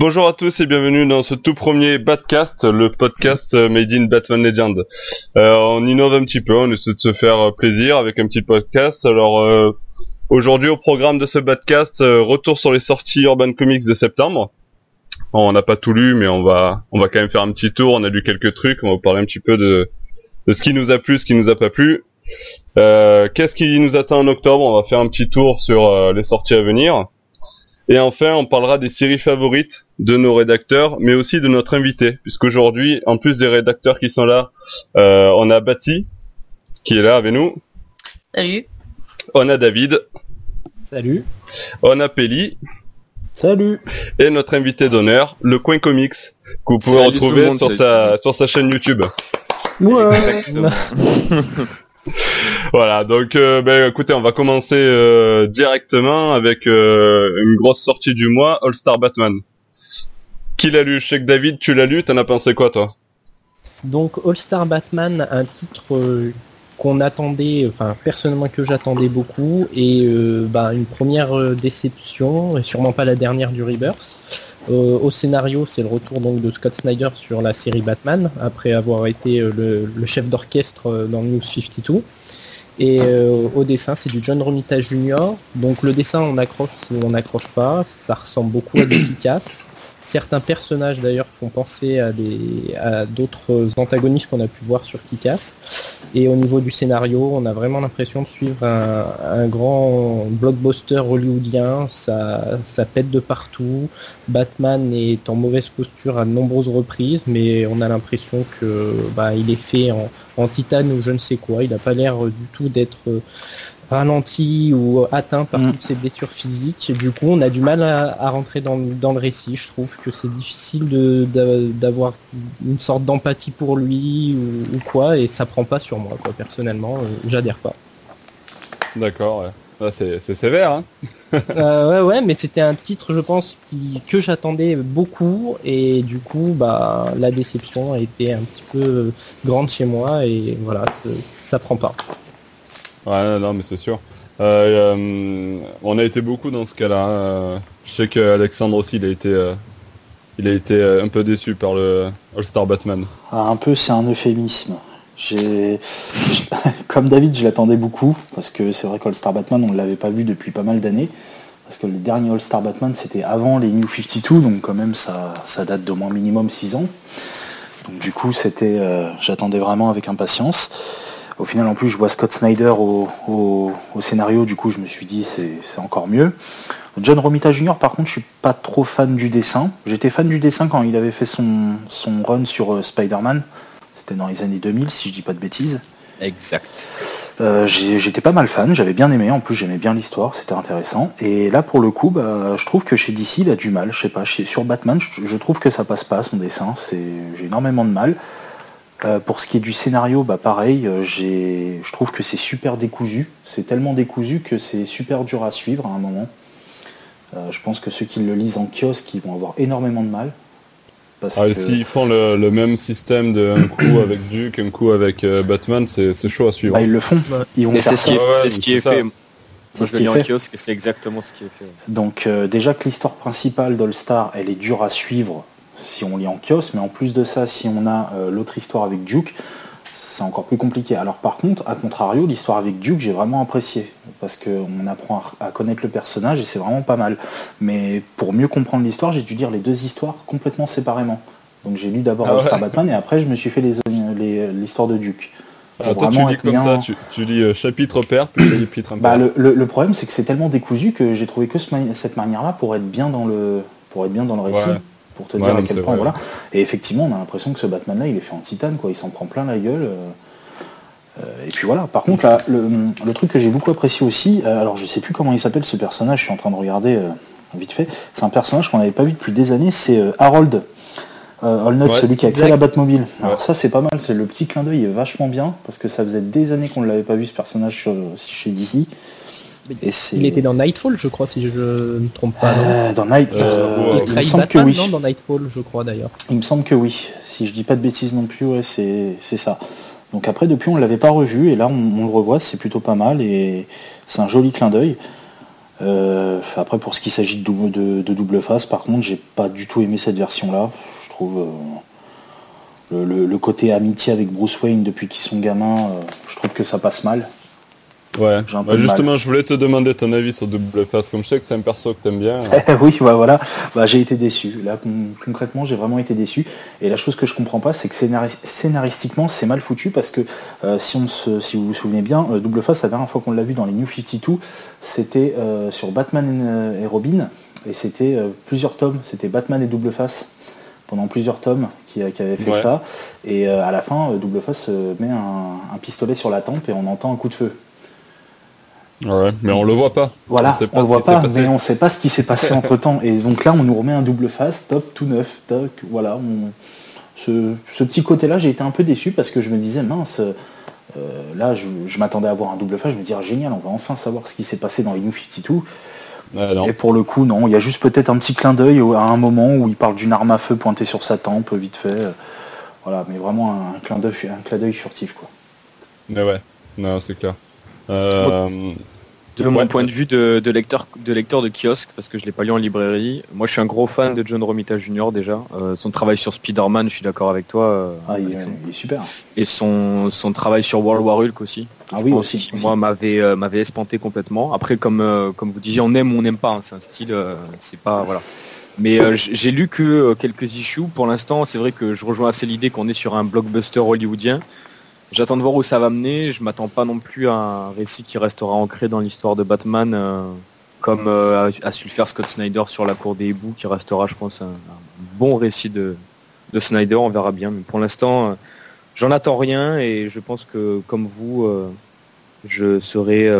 Bonjour à tous et bienvenue dans ce tout premier Batcast, le podcast euh, Made in Batman Legend. Euh, on innove un petit peu, on essaie de se faire plaisir avec un petit podcast. Alors euh, aujourd'hui au programme de ce Batcast, euh, retour sur les sorties Urban Comics de septembre. On n'a pas tout lu, mais on va on va quand même faire un petit tour. On a lu quelques trucs, on va parler un petit peu de, de ce qui nous a plu, ce qui nous a pas plu. Euh, Qu'est-ce qui nous attend en octobre? On va faire un petit tour sur les sorties à venir. Et enfin, on parlera des séries favorites de nos rédacteurs, mais aussi de notre invité, puisqu'aujourd'hui, en plus des rédacteurs qui sont là, euh, on a Bati, qui est là avec nous. Salut. On a David. Salut. On a Peli. Salut. Et notre invité d'honneur, le Coin Comics, que vous pouvez Salut retrouver monde, sur sa, sur sa chaîne YouTube. Ouais. Voilà, donc euh, ben, écoutez, on va commencer euh, directement avec euh, une grosse sortie du mois, All Star Batman. Qui l'a lu? Je que David, tu l'as lu, t'en as pensé quoi toi? Donc All Star Batman, un titre qu'on attendait, enfin personnellement que j'attendais beaucoup, et bah, une première déception, et sûrement pas la dernière du Rebirth. Euh, au scénario, c'est le retour donc de Scott Snyder sur la série Batman, après avoir été euh, le, chef d'orchestre euh, dans News 52. Et au dessin, c'est du John Romita Jr. Donc le dessin, on accroche ou on n'accroche pas. Ça ressemble beaucoup à du Kick-Ass. Certains personnages d'ailleurs font penser à des à d'autres antagonistes qu'on a pu voir sur Kick-Ass. Et au niveau du scénario, on a vraiment l'impression de suivre un, un grand blockbuster hollywoodien. Ça, ça pète de partout. Batman est en mauvaise posture à de nombreuses reprises, mais on a l'impression que bah, il est fait en, en titane ou je ne sais quoi. Il n'a pas l'air du tout d'être ralenti ou atteint par Mm. toutes ses blessures physiques. Du coup, on a du mal à, à rentrer dans, le- dans le récit. Je trouve que c'est difficile de- de- d'avoir une sorte d'empathie pour lui ou, ou quoi, et ça prend pas sur moi, quoi. Personnellement, euh, j'adhère pas. D'accord, ouais. Là, c'est c'est sévère, hein Euh, ouais, ouais, mais c'était un titre, je pense, qui, que j'attendais beaucoup, et du coup, bah, la déception a été un petit peu grande chez moi, et voilà, ça prend pas. Ouais, non, mais c'est sûr. Euh, euh, on a été beaucoup dans ce cas-là. hein. Je sais qu'Alexandre aussi, il a été, euh, il a été un peu déçu par le All-Star Batman. Ah, un peu, c'est un euphémisme. J'ai, comme David, je l'attendais beaucoup parce que c'est vrai qu'All Star Batman, on ne l'avait pas vu depuis pas mal d'années. Parce que le dernier All Star Batman, c'était avant les New 52, donc quand même, ça, ça date d'au moins minimum 6 ans. Donc du coup, c'était, j'attendais vraiment avec impatience. Au final, en plus, je vois Scott Snyder au, au- au scénario, du coup, je me suis dit, c'est encore mieux. John Romita Jr., par contre, je suis pas trop fan du dessin. J'étais fan du dessin quand il avait fait son, son run sur euh, Spider-Man. C'était dans les années 2000, si je dis pas de bêtises. Exact. Euh, J'étais pas mal fan, j'avais bien aimé, en plus j'aimais bien l'histoire, c'était intéressant. Et là pour le coup, bah, je trouve que chez DC il a du mal, je sais pas, chez, sur Batman je, je trouve que ça passe pas son dessin, j'ai énormément de mal. Euh, pour ce qui est du scénario, bah pareil, euh, j'ai- je trouve que c'est super décousu, c'est tellement décousu que c'est super dur à suivre à un moment. Euh, je pense que ceux qui le lisent en kiosque, ils vont avoir énormément de mal. Parce Ah, que- S'ils font le, le même système de un coup avec Duke, un coup avec euh, Batman, c'est c'est chaud à suivre. bah, ils le font, ils vont c'est ce qui est, c'est ce qui est fait. C'est je ce le qui lis est en fait. kiosque c'est exactement ce qui est fait. Donc euh, déjà que l'histoire principale d'All-Star, elle est dure à suivre si on lit en kiosque, mais en plus de ça, si on a euh, l'autre histoire avec Duke, c'est encore plus compliqué. Alors par contre, à contrario, l'histoire avec Duke, j'ai vraiment apprécié, parce qu'on apprend à, connaître le personnage et c'est vraiment pas mal. Mais pour mieux comprendre l'histoire, j'ai dû lire les deux histoires complètement séparément. Donc j'ai lu d'abord Ah ouais. Batman et après je me suis fait les- les- l'histoire de Duke. Ah, toi, tu lis comme bien- ça, tu, tu lis euh, chapitre père, puis chapitre. Bah, le, le- le problème, c'est que c'est tellement décousu que j'ai trouvé que ce cette manière-là pour être bien dans le, pour être bien dans le récit, Ouais. Pour te Ouais, dire à quel point. vrai. Voilà. Et effectivement, on a l'impression que ce Batman-là, il est fait en titane, quoi. Il s'en prend plein la gueule. euh, euh, et puis voilà. Par contre, là, le, le truc que j'ai beaucoup apprécié aussi, euh, alors je sais plus comment il s'appelle ce personnage. Je suis en train de regarder vite fait. C'est un personnage qu'on n'avait pas vu depuis des années. C'est Harold. Euh, Allnut, Ouais, celui qui a créé la Batmobile. Alors Ouais. ça c'est pas mal, c'est le petit clin d'œil est vachement bien parce que ça faisait des années qu'on ne l'avait pas vu ce personnage sur- chez DC. Et Il était dans Nightfall, je crois, si je ne me trompe pas. non Euh, dans Euh, euh, il il me semble que oui. non, dans Nightfall, je crois d'ailleurs. Il me semble que oui. Si je dis pas de bêtises non plus, ouais, c'est c'est ça. Donc après, depuis, on l'avait pas revu et là, on, on le revoit, c'est plutôt pas mal et c'est un joli clin d'œil. Euh, après, pour ce qui s'agit de double, de, de double face, par contre, j'ai pas du tout aimé cette version-là. Je trouve euh, le, le- le côté amitié avec Bruce Wayne depuis qu'ils sont gamins, euh, je trouve que ça passe mal. Ouais. Bah, justement, je voulais te demander ton avis sur double face. Comme je sais que c'est un perso que t'aimes bien. oui, bah voilà, bah, j'ai été déçu. Là, con- concrètement, j'ai vraiment été déçu. Et la chose que je comprends pas, c'est que scénari- scénaristiquement, c'est mal foutu parce que euh, si, on se, si vous vous souvenez bien, euh, Double Face, la dernière fois qu'on l'a vu dans les New 52, c'était euh, sur Batman et, Robin, et c'était plusieurs tomes. C'était Batman et Double Face pendant plusieurs tomes qui, qui avaient fait Ouais. ça. Et à la fin, Double Face met un, un pistolet sur la tempe et on entend un coup de feu. Ouais. Mais on le voit pas. Voilà, on, ce le voit pas, mais on sait pas ce qui s'est passé entre temps. Et donc là, on nous remet un double face, top, tout neuf, toc, voilà. on- Ce, ce petit côté-là, j'ai été un peu déçu parce que je me disais, mince, euh, là, je, je m'attendais à voir un double face, je me disais, ah, génial, on va enfin savoir ce qui s'est passé dans New 52. Ouais, non. Et pour le coup, non, il y a juste peut-être un petit clin d'œil à un moment où il parle d'une arme à feu pointée sur sa tempe, vite fait. euh, Voilà, mais vraiment un clin d'œil un clin d'œil furtif, quoi. Mais ouais. Non, c'est clair. Euh... De ouais. mon point de vue de, de lecteur, de lecteur de kiosque, parce que je l'ai pas lu en librairie, moi je suis un gros fan de John Romita Jr. déjà. Euh, son travail sur Spider-Man, je suis d'accord avec toi. euh, Ah, il, est super. Et son, son travail sur World War Hulk aussi. Ah oui, aussi. aussi. Moi, m'avait euh, m'avait espanté complètement. Après, comme comme vous disiez, on aime ou on n'aime pas. hein. C'est un style, c'est pas voilà. Mais euh, j'ai lu que euh, quelques issues. Pour l'instant, c'est vrai que je rejoins assez l'idée qu'on est sur un blockbuster hollywoodien. J'attends de voir où ça va mener. Je m'attends pas non plus à un récit qui restera ancré dans l'histoire de Batman, euh, comme euh, a, a su le faire Scott Snyder sur la cour des hiboux, qui restera, je pense, un, un bon récit de, de Snyder. On verra bien. Mais pour l'instant, euh, j'en attends rien et je pense que, comme vous, je serai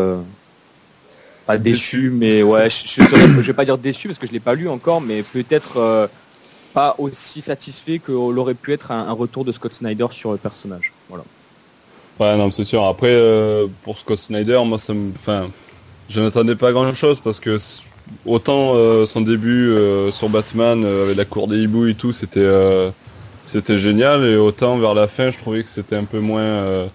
pas déçu, mais ouais, je, je, serais- je vais pas dire déçu parce que je l'ai pas lu encore, mais peut-être pas aussi satisfait que l'aurait pu être un, un retour de Scott Snyder sur le personnage. Voilà. Ouais, non, c'est sûr. Après, euh, pour Scott Snyder, moi, ça me, enfin, je n'attendais pas grand-chose parce que autant euh, son début euh, sur Batman avec la cour des hiboux et tout, c'était, c'était génial, et autant vers la fin, je trouvais que c'était un peu moins,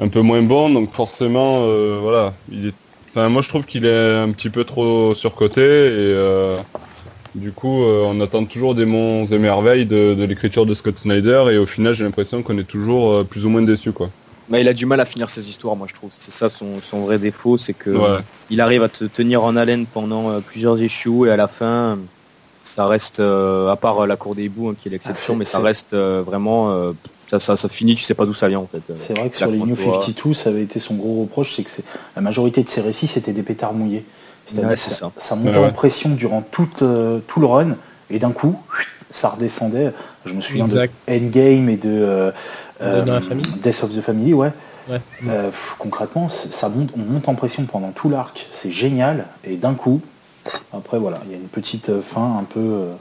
un peu moins bon. Donc forcément, voilà, il est, enfin, moi, je trouve qu'il est un petit peu trop surcoté et du coup, on attend toujours des monts et merveilles de, l'écriture de Scott Snyder, et au final, j'ai l'impression qu'on est toujours plus ou moins déçu, quoi. Il a du mal à finir ses histoires, moi je trouve. C'est ça son, son vrai défaut, c'est que Ouais. il arrive à te tenir en haleine pendant euh, plusieurs issues et à la fin, ça reste, euh, à part euh, la cour des hiboux hein, qui est l'exception, Ah, mais ça reste euh, vraiment, euh, ça, ça, ça finit, tu sais pas d'où ça vient en fait. C'est vrai que La sur les New contre-toi. 52, ça avait été son gros reproche, c'est que la majorité de ses récits, c'était des pétards mouillés. C'est-à-dire Ouais, ça, montait Ouais, en pression durant toute, euh, tout le run, et d'un coup, ça redescendait. Je me souviens Exact. de Endgame et de euh, De Dans la famille. Death of the Family, ouais. Ouais. Euh, pff, concrètement, ça monte, on monte en pression pendant tout l'arc, c'est génial, et d'un coup, après voilà, il y a une petite euh, fin un peu... euh,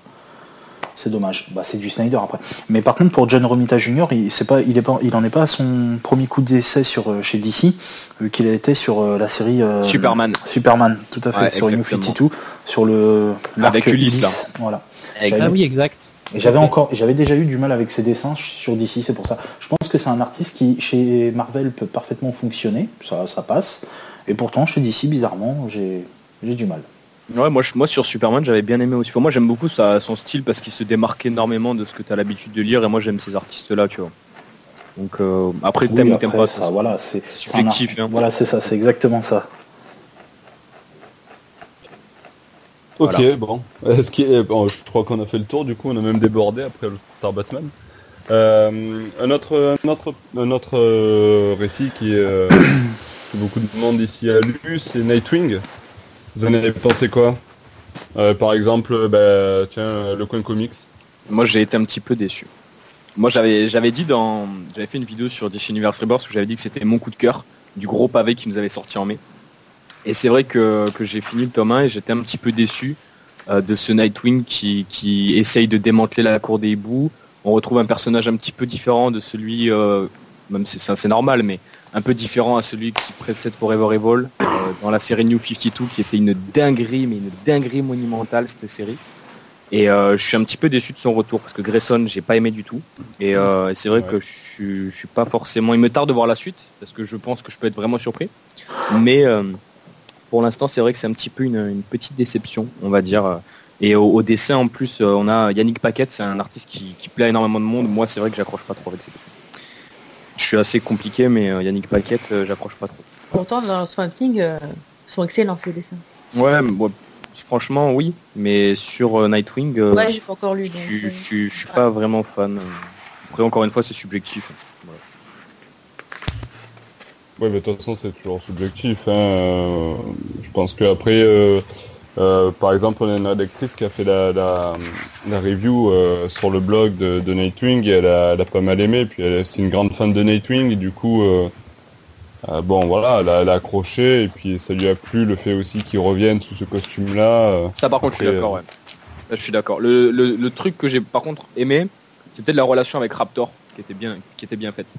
c'est dommage, bah, c'est du Snyder après. Mais par contre pour John Romita Jr., il c'est pas, il est pas, il en est pas à son premier coup d'essai sur euh, chez DC, vu qu'il a été sur euh, la série euh, Superman. Superman, tout à fait, Ouais, sur New exactement. 52, sur le Avec Ulysse, là. Voilà. Ah oui, exact. Et j'avais encore, j'avais déjà eu du mal avec ses dessins sur DC, c'est pour ça. Je pense que c'est un artiste qui, chez Marvel, peut parfaitement fonctionner, ça, ça passe. Et pourtant, chez DC, bizarrement, j'ai, j'ai du mal. Ouais, moi, je- moi sur Superman, j'avais bien aimé aussi. Enfin, moi, j'aime beaucoup son style parce qu'il se démarque énormément de ce que tu as l'habitude de lire et moi, j'aime ces artistes-là, tu vois. Donc, euh, après, Oui, t'aimes ou t'aimes pas, ça, voilà, c'est subjectif. hein. Voilà, c'est ça, c'est exactement ça. Ok, Voilà. bon. Est-ce qu'il est- bon, je crois qu'on a fait le tour, du coup on a même débordé après le Star Batman. Euh, un autre, un autre, un autre euh, récit qui est, euh, que beaucoup de monde ici a lu, c'est Nightwing. Vous en avez pensé quoi? Euh, Par exemple, bah, tiens, le coin comics. Moi, j'ai été un petit peu déçu. Moi, j'avais, j'avais dit dans, j'avais fait une vidéo sur DC Universe Rebirth où j'avais dit que c'était mon coup de cœur du gros pavé qui nous avait sorti en mai. Et c'est vrai que, que j'ai fini le tome 1 et j'étais un petit peu déçu euh, de ce Nightwing qui, qui essaye de démanteler la cour des hiboux. On retrouve un personnage un petit peu différent de celui, euh, même si c'est, c'est normal, mais un peu différent à celui qui précède Forever Evil euh, dans la série New 52 qui était une dinguerie, mais une dinguerie monumentale cette série. Et je suis un petit peu déçu de son retour parce que Grayson, j'ai pas aimé du tout. Et, c'est vrai Ouais. que je suis, je suis pas forcément. Il me tarde de voir la suite parce que je pense que je peux être vraiment surpris. Mais pour l'instant, c'est vrai que c'est un petit peu une, une petite déception, on va dire. Et au, au dessin, en plus, euh, on a Yannick Paquette, c'est un artiste qui, qui plaît à énormément de monde. Moi, c'est vrai que j'accroche pas trop avec ses dessins. Je suis assez compliqué, mais euh, Yannick Paquette, euh, j'accroche pas trop. Pourtant, dans Swamp Thing, euh, sont excellents ces dessins. Ouais, bon, franchement, oui. Mais sur euh, Nightwing, euh, Ouais, j'ai pas encore lu. je suis pas vraiment fan. Après, encore une fois, c'est subjectif. Ouais, mais de toute façon, c'est toujours subjectif. Hein. euh, Je pense qu'après, euh, euh, par exemple, on a une rédactrice qui a fait la, la, la review sur le blog de, de Nightwing et elle a, elle a pas mal aimé. Puis elle- c'est une grande fan de Nightwing et du coup, bon, voilà, elle a, elle a accroché et puis ça lui a plu le fait aussi qu'il revienne sous ce costume-là. Ça, par contre, je suis d'accord, ouais. Là, je suis d'accord. Le, le, le truc que j'ai par contre aimé, c'est peut-être la relation avec Raptor qui était bien, qui était bien faite.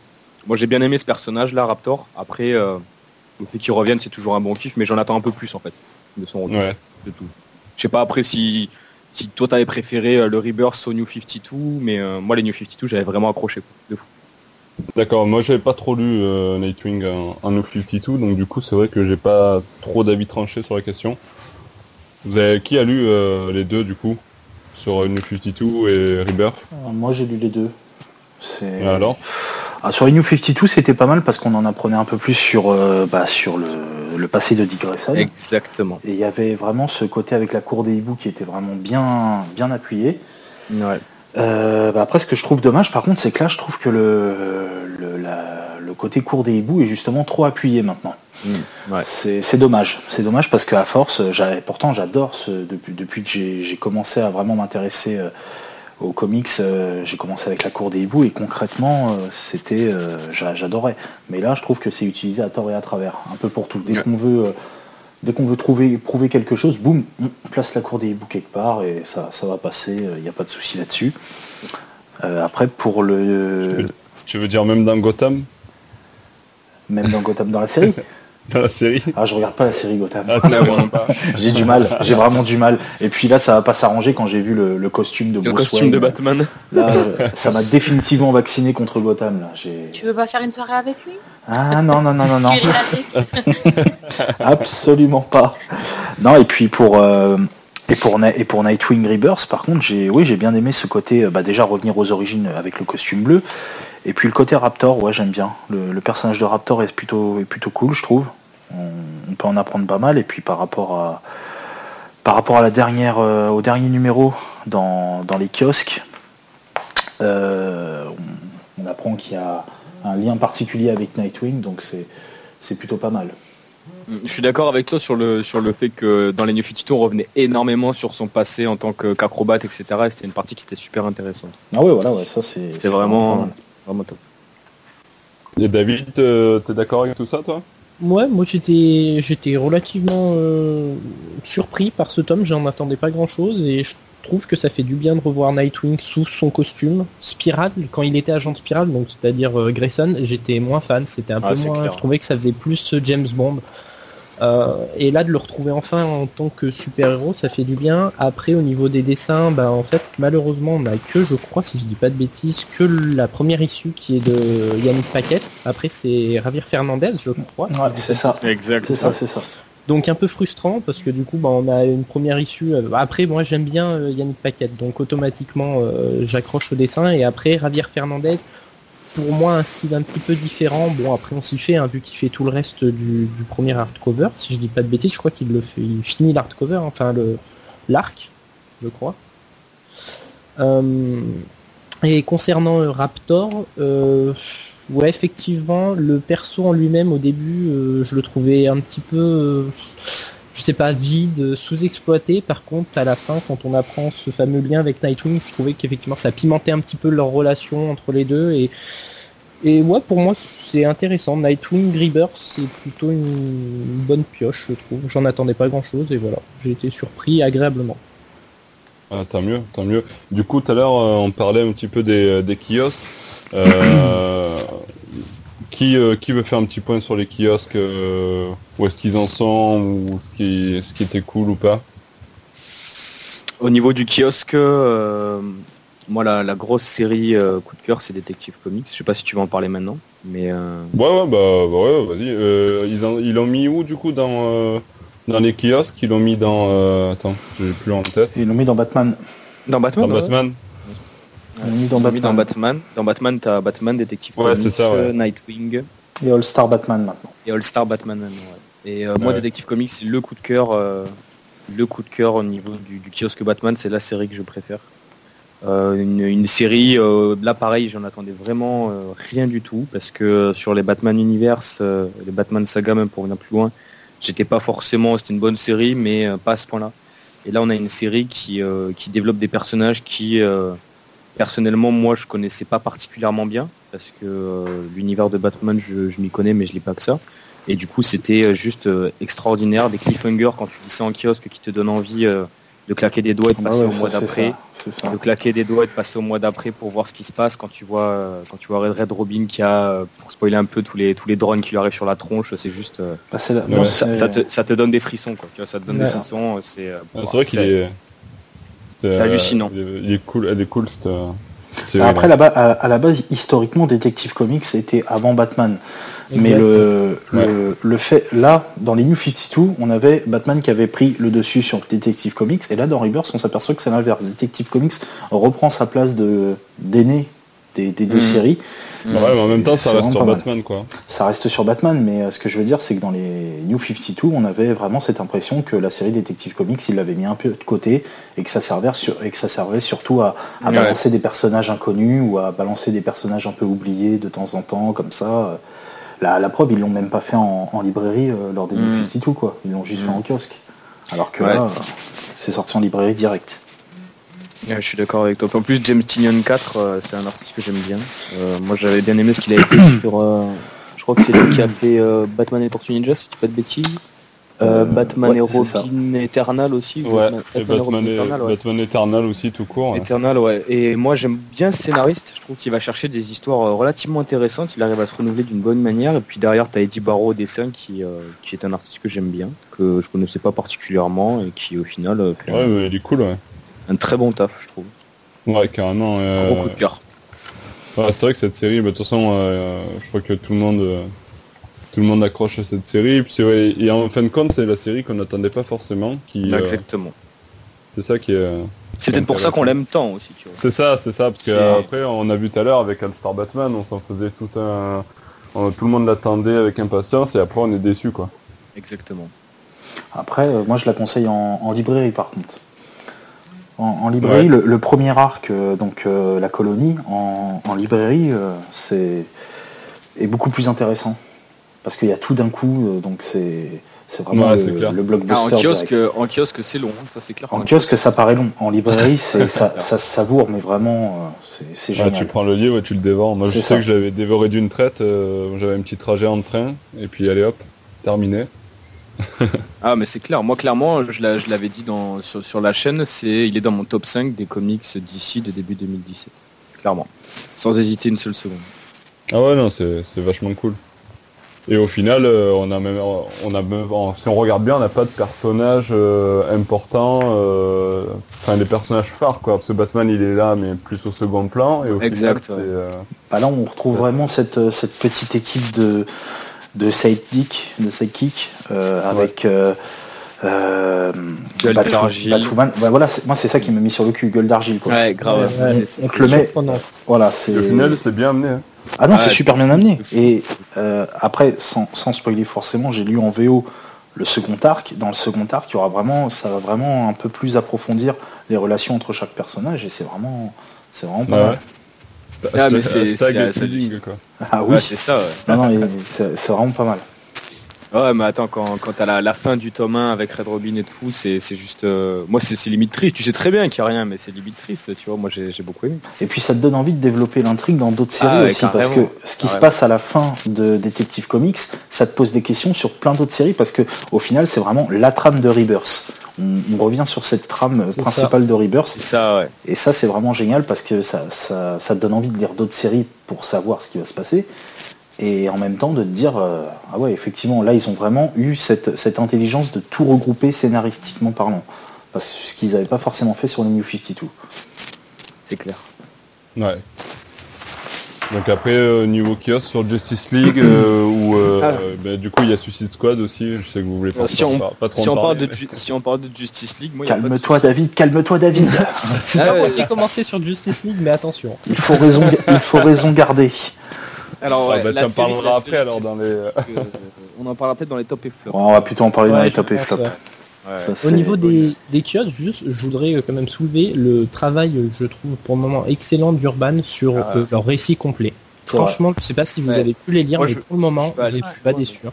Moi, j'ai bien aimé ce personnage-là, Raptor. Après, euh, le fait qu'il revienne, c'est toujours un bon kiff, mais j'en attends un peu plus en fait de son retour. Ouais. de tout. Je sais pas après si si toi t'avais préféré euh, le Rebirth au New 52, mais euh, moi les New 52 j'avais vraiment accroché de fou. D'accord, moi j'avais pas trop lu euh, Nightwing en, en New 52, donc du coup c'est vrai que j'ai pas trop d'avis tranché sur la question. Vous avez qui a lu euh, les deux du coup sur New 52 et Rebirth? Euh, Moi j'ai lu les deux. C'est- Et alors? Ah, sur les New 52 c'était pas mal parce qu'on en apprenait un peu plus sur, euh, bah, sur le, le passé de Dick Grayson. Exactement. Et il y avait vraiment ce côté avec la cour des hiboux qui était vraiment bien, bien appuyé. Ouais. Euh, bah, après, ce que je trouve dommage, par contre, c'est que là, je trouve que le, le, la- le côté cour des hiboux est justement trop appuyé maintenant. Mm, ouais. C'est dommage. C'est dommage parce qu'à force, pourtant, j'adore ce depuis, depuis que j'ai j'ai commencé à vraiment m'intéresser euh, aux comics. euh, j'ai commencé avec la cour des hiboux et concrètement, euh, c'était, euh, j'a- j'adorais. Mais là, je trouve que c'est utilisé à tort et à travers, un peu pour tout. Dès Ouais. qu'on veut, dès qu'on veut trouver, prouver quelque chose, boum, on place la cour des hiboux quelque part et ça, ça va passer. Il n'y a pas de souci là-dessus. Euh, après, pour le, Tu veux dire même dans Gotham? Même dans Gotham dans la série. Dans la série Ah, je regarde pas la série Gotham. Ah. J'ai du mal, j'ai vraiment du mal. Et puis là, ça va pas s'arranger quand j'ai vu le, le costume de Le Bruce costume de. Batman. Là, euh, ça m'a définitivement vacciné contre Gotham. Là, j'ai. Tu veux pas faire une soirée avec lui? Ah non non non non non, absolument pas. Non et puis pour euh, et pour et pour Nightwing Rebirth, par contre, j'ai oui j'ai bien aimé ce côté. euh, Bah déjà revenir aux origines avec le costume bleu. Et puis le côté Raptor, ouais j'aime bien. Le, le personnage de Raptor est plutôt est plutôt cool, je trouve. On, on peut en apprendre pas mal. Et puis par rapport à par rapport à la dernière euh, au dernier numéro dans, dans les kiosques, euh, on, on apprend qu'il y a un lien particulier avec Nightwing, donc c'est plutôt pas mal. Je suis d'accord avec toi sur le sur le fait que dans les New 52 on revenait énormément sur son passé en tant qu'acrobate, etc. Et c'était une partie qui était super intéressante. Ah ouais voilà ouais ça c'est C'était vraiment. Vraiment top. Et David, euh, t'es d'accord avec tout ça toi? Ouais, moi j'étais j'étais relativement euh, surpris par ce tome, j'en attendais pas grand chose et je trouve que ça fait du bien de revoir Nightwing sous son costume. Spiral, quand il était agent de Spiral, donc c'est-à-dire euh, Grayson, j'étais moins fan, c'était un Ah, peu moins, clair. je trouvais que ça faisait plus James Bond. Euh, et là de le retrouver enfin en tant que super-héros, ça fait du bien. Après au niveau des dessins, bah en fait malheureusement on a que, je crois si je dis pas de bêtises, que la première issue qui est de Yannick Paquette. Après c'est Javier Fernandez, je crois. Ouais, c'est ça, Exact. c'est ça, c'est ça. Donc un peu frustrant parce que du coup bah, on a une première issue. euh, Après moi j'aime bien euh, Yannick Paquette, donc automatiquement euh, j'accroche au dessin et après Javier Fernandez. Pour moi un style un petit peu différent. Bon après on s'y fait hein, vu qu'il fait tout le reste du, premier hardcover. Si je dis pas de bêtises, je crois qu'il le fait. Il finit l'hardcover, enfin le l'arc, je crois. Euh, et concernant euh, Raptor, euh, ouais effectivement le perso en lui-même au début je le trouvais un petit peu je sais pas vide euh, sous-exploité. Par contre à la fin quand on apprend ce fameux lien avec Nightwing je trouvais qu'effectivement ça pimentait un petit peu leur relation entre les deux. Et et ouais pour moi c'est intéressant. Nightwing Rebirth c'est plutôt une, une bonne pioche je trouve. J'en attendais pas grand chose et voilà. J'ai été surpris agréablement. Ah, tant mieux, tant mieux. Du coup, tout à l'heure, euh, on parlait un petit peu des, des kiosques. Euh, qui, euh, qui veut faire un petit point sur les kiosques euh, Où est-ce qu'ils en sont Ou ce qui, ce qui était cool ou pas? Au niveau du kiosque, euh, moi la, la grosse série euh, coup de cœur c'est Detective Comics. Je sais pas si tu vas en parler maintenant, mais euh, Ouais, ouais, bah, bah ouais, vas-y. Euh, ils, en- ils l'ont mis où, du coup, dans, euh, dans les kiosques, ils l'ont mis dans. euh, attends, j'ai plus en tête. Ils l'ont mis dans Batman. Dans Batman Dans ouais. Batman. Ils l'ont mis dans mis dans Batman. Batman. Dans Batman, t'as Batman, Détective Ouais, Comics, c'est ça, ouais. Nightwing Et All Star Batman maintenant. et All Star Batman. ouais. Et euh, moi, Ouais. Détective Comics, c'est le coup de cœur, euh, le coup de cœur au niveau du, du kiosque Batman. C'est la série que je préfère. Euh, une, une série, euh, là pareil, j'en attendais vraiment euh, rien du tout parce que sur les Batman Universe, euh, les Batman Saga même pour venir plus loin, j'étais pas forcément, c'était une bonne série, mais euh, pas à ce point-là. Et là, on a une série qui, euh, qui développe des personnages qui, euh, personnellement, moi, je connaissais pas particulièrement bien parce que euh, l'univers de Batman, je, je m'y connais, mais je l'ai pas que ça. Et du coup, c'était euh, juste euh, extraordinaire, des cliffhangers quand tu lis ça en kiosque qui te donnent envie euh, de claquer des doigts et de Bah passer ouais, au mois d'après de claquer des doigts et de passer au mois d'après pour voir ce qui se passe quand tu vois euh, quand tu vois Red Red Robin qui a pour spoiler un peu tous les tous les drones qui lui arrivent sur la tronche c'est juste euh, Bah, la- Ouais. ça, te, ça te donne des frissons quoi tu vois ça te donne Ouais. des frissons c'est euh, Ah, bon, c'est vrai qu'il est. c'est hallucinant. Il est, cool, elle est cool cette. euh, après, là. là-bas, à, à la base, historiquement, Detective Comics était avant Batman. Mais le, Ouais. le, le fait, là, dans les New 52, on avait Batman qui avait pris le dessus sur Detective Comics, et là, dans Rebirth, on s'aperçoit que c'est l'inverse. Detective Comics reprend sa place de d'aîné des, des deux Mhm. séries. Ouais, mais en même temps, ça reste sur mal. Batman, quoi. Ça reste sur Batman, mais euh, ce que je veux dire, c'est que dans les New 52, on avait vraiment cette impression que la série Detective Comics, il l'avait mis un peu de côté, et que ça servait, sur, et que ça servait surtout à, à Ouais. balancer des personnages inconnus, ou à balancer des personnages un peu oubliés de temps en temps, comme ça. La, la preuve, ils l'ont même pas fait en, en librairie euh, lors des Mm. New 52, quoi. Ils l'ont juste Mm. fait en kiosque. Alors que Ouais. là, euh, c'est sorti en librairie direct. Ouais, je suis d'accord avec toi en plus James Tynion 4 euh, c'est un artiste que j'aime bien Euh, moi j'avais bien aimé ce qu'il a été sur euh, je crois que c'est lui qui a fait Batman et Tortue Ninja si je dis pas de bêtises Batman ouais, et. Robin Eternal aussi ou Ouais, Batman, et Batman Batman, et, Eternal, ouais. Batman Eternal aussi, tout court. Eternal, ouais. Et moi, j'aime bien ce scénariste. Je trouve qu'il va chercher des histoires relativement intéressantes. Il arrive à se renouveler d'une bonne manière. Et puis derrière, t'as Eddie Barrow au dessin, qui, qui est un artiste que j'aime bien, que je connaissais pas particulièrement et qui, au final, fait Ouais, il est cool, ouais. Un, un très bon taf, je trouve. Ouais, carrément. euh, Gros coup de cœur. Ouais, c'est vrai que cette série, bah, de toute façon, euh, je crois que tout le monde, euh, tout le monde accroche à cette série. Et puis, ouais, et en fin de compte, c'est la série qu'on n'attendait pas forcément. Qui, euh, Exactement. c'est ça qui est. C'est peut-être pour ça qu'on l'aime tant aussi, tu vois. C'est ça, c'est ça, parce que C'est- euh, après, on a vu tout à l'heure avec All-Star Batman, on s'en faisait tout un. on- tout le monde l'attendait avec impatience et après on est déçu quoi. Exactement. Après, euh, moi je la conseille en, en librairie par contre. En, en librairie, Ouais. le, le premier arc, euh, donc euh, la colonie, en, en librairie, euh, c'est est beaucoup plus intéressant parce qu'il y a tout d'un coup, euh, donc c'est c'est vraiment Ouais, le, le Ah, blockbuster. en, direct. kiosque, euh, en kiosque, c'est long, hein, ça c'est clair. En kiosque, ça paraît long. En librairie, c'est ça, ça se savoure, mais vraiment, c'est génial. tu prends le livre et tu le dévores. Moi je sais que je l'avais dévoré d'une traite, euh, j'avais un petit trajet en train et puis allez hop, terminé. Ah, mais c'est clair. Moi, clairement, je l'a- je l'avais dit dans, sur, sur la chaîne, c'est il est dans mon top 5 des comics d'ici de début 2017. Clairement. Sans hésiter une seule seconde. Ah ouais non c'est vachement cool. Et au final euh, on a même on a même- en- si on regarde bien on n'a pas de personnages euh, importants, euh, enfin des personnages phares quoi, parce que Batman il est là mais plus au second plan et au Exact, final ouais. euh, Bah là, on retrouve vraiment cette, cette petite équipe de, de sidekick, de sidekick, euh, avec euh, euh, Gueule Bat- d'argile. Batwoman. Bah voilà, c'est- moi c'est ça qui m'a mis sur le cul, gueule d'argile. quoi. Ouais, grave. Ouais, on te le met. Voilà, c'est. au final c'est bien amené. hein. Ah non, Ouais, c'est super bien amené. Et euh, après, sans, sans spoiler forcément, j'ai lu en VO le second arc. Dans le second arc, il y aura vraiment, ça va vraiment un peu plus approfondir les relations entre chaque personnage, et c'est vraiment, c'est vraiment pas Ouais. mal. Ah, mais c'est- teasing, quoi. Ah oui. Ouais, c'est ça, ouais. non, non, c'est vraiment pas mal. Ouais, mais attends, quand, quand t'as la, la fin du tome 1 avec Red Robin et tout, c'est c'est juste. euh, moi, c'est limite triste. Tu sais très bien qu'il n'y a rien, mais c'est limite triste, tu vois. Moi, j'ai j'ai beaucoup aimé. Et puis ça te donne envie de développer l'intrigue dans d'autres séries Ah ouais, aussi, parce que ce qui se Carrément. passe à la fin de Detective Comics, ça te pose des questions sur plein d'autres séries, parce que au final c'est vraiment la trame de Rebirth. On, on revient sur cette trame principale de Rebirth, C'est ça, ouais. et ça c'est vraiment génial parce que ça, ça, ça te donne envie de lire d'autres séries pour savoir ce qui va se passer, et en même temps de te dire, euh, ah ouais effectivement là ils ont vraiment eu cette, cette intelligence de tout regrouper scénaristiquement parlant, parce que ce qu'ils n'avaient pas forcément fait sur les New 52. C'est clair. Ouais. Donc après, euh, niveau kiosque sur Justice League, euh, où euh, Ah. euh, bah, du coup il y a Suicide Squad aussi, je sais que vous voulez pas, Si on- pas, pas trop Si on, parle parler, de, si on parle de Justice League, moi, y a pas de Calme-toi. David, calme-toi David. C'est Ah pas moi ouais. qui ai commencé sur Justice League, mais attention. Il faut raison, il faut raison garder. Alors, Ah, bah, la la après, série dans les- euh, on en parlera peut-être dans les top et flops. Bon, on va plutôt en parler dans les top et flops. Au niveau des, des kiosques, juste, je voudrais euh, quand même soulever le travail, euh, je trouve pour le moment excellent d'Urban sur Ah. euh, leur récit complet. Franchement, je sais pas si vous Ouais. avez pu les lire, Moi, mais je- pour le moment, je je ne suis pas déçu. hein.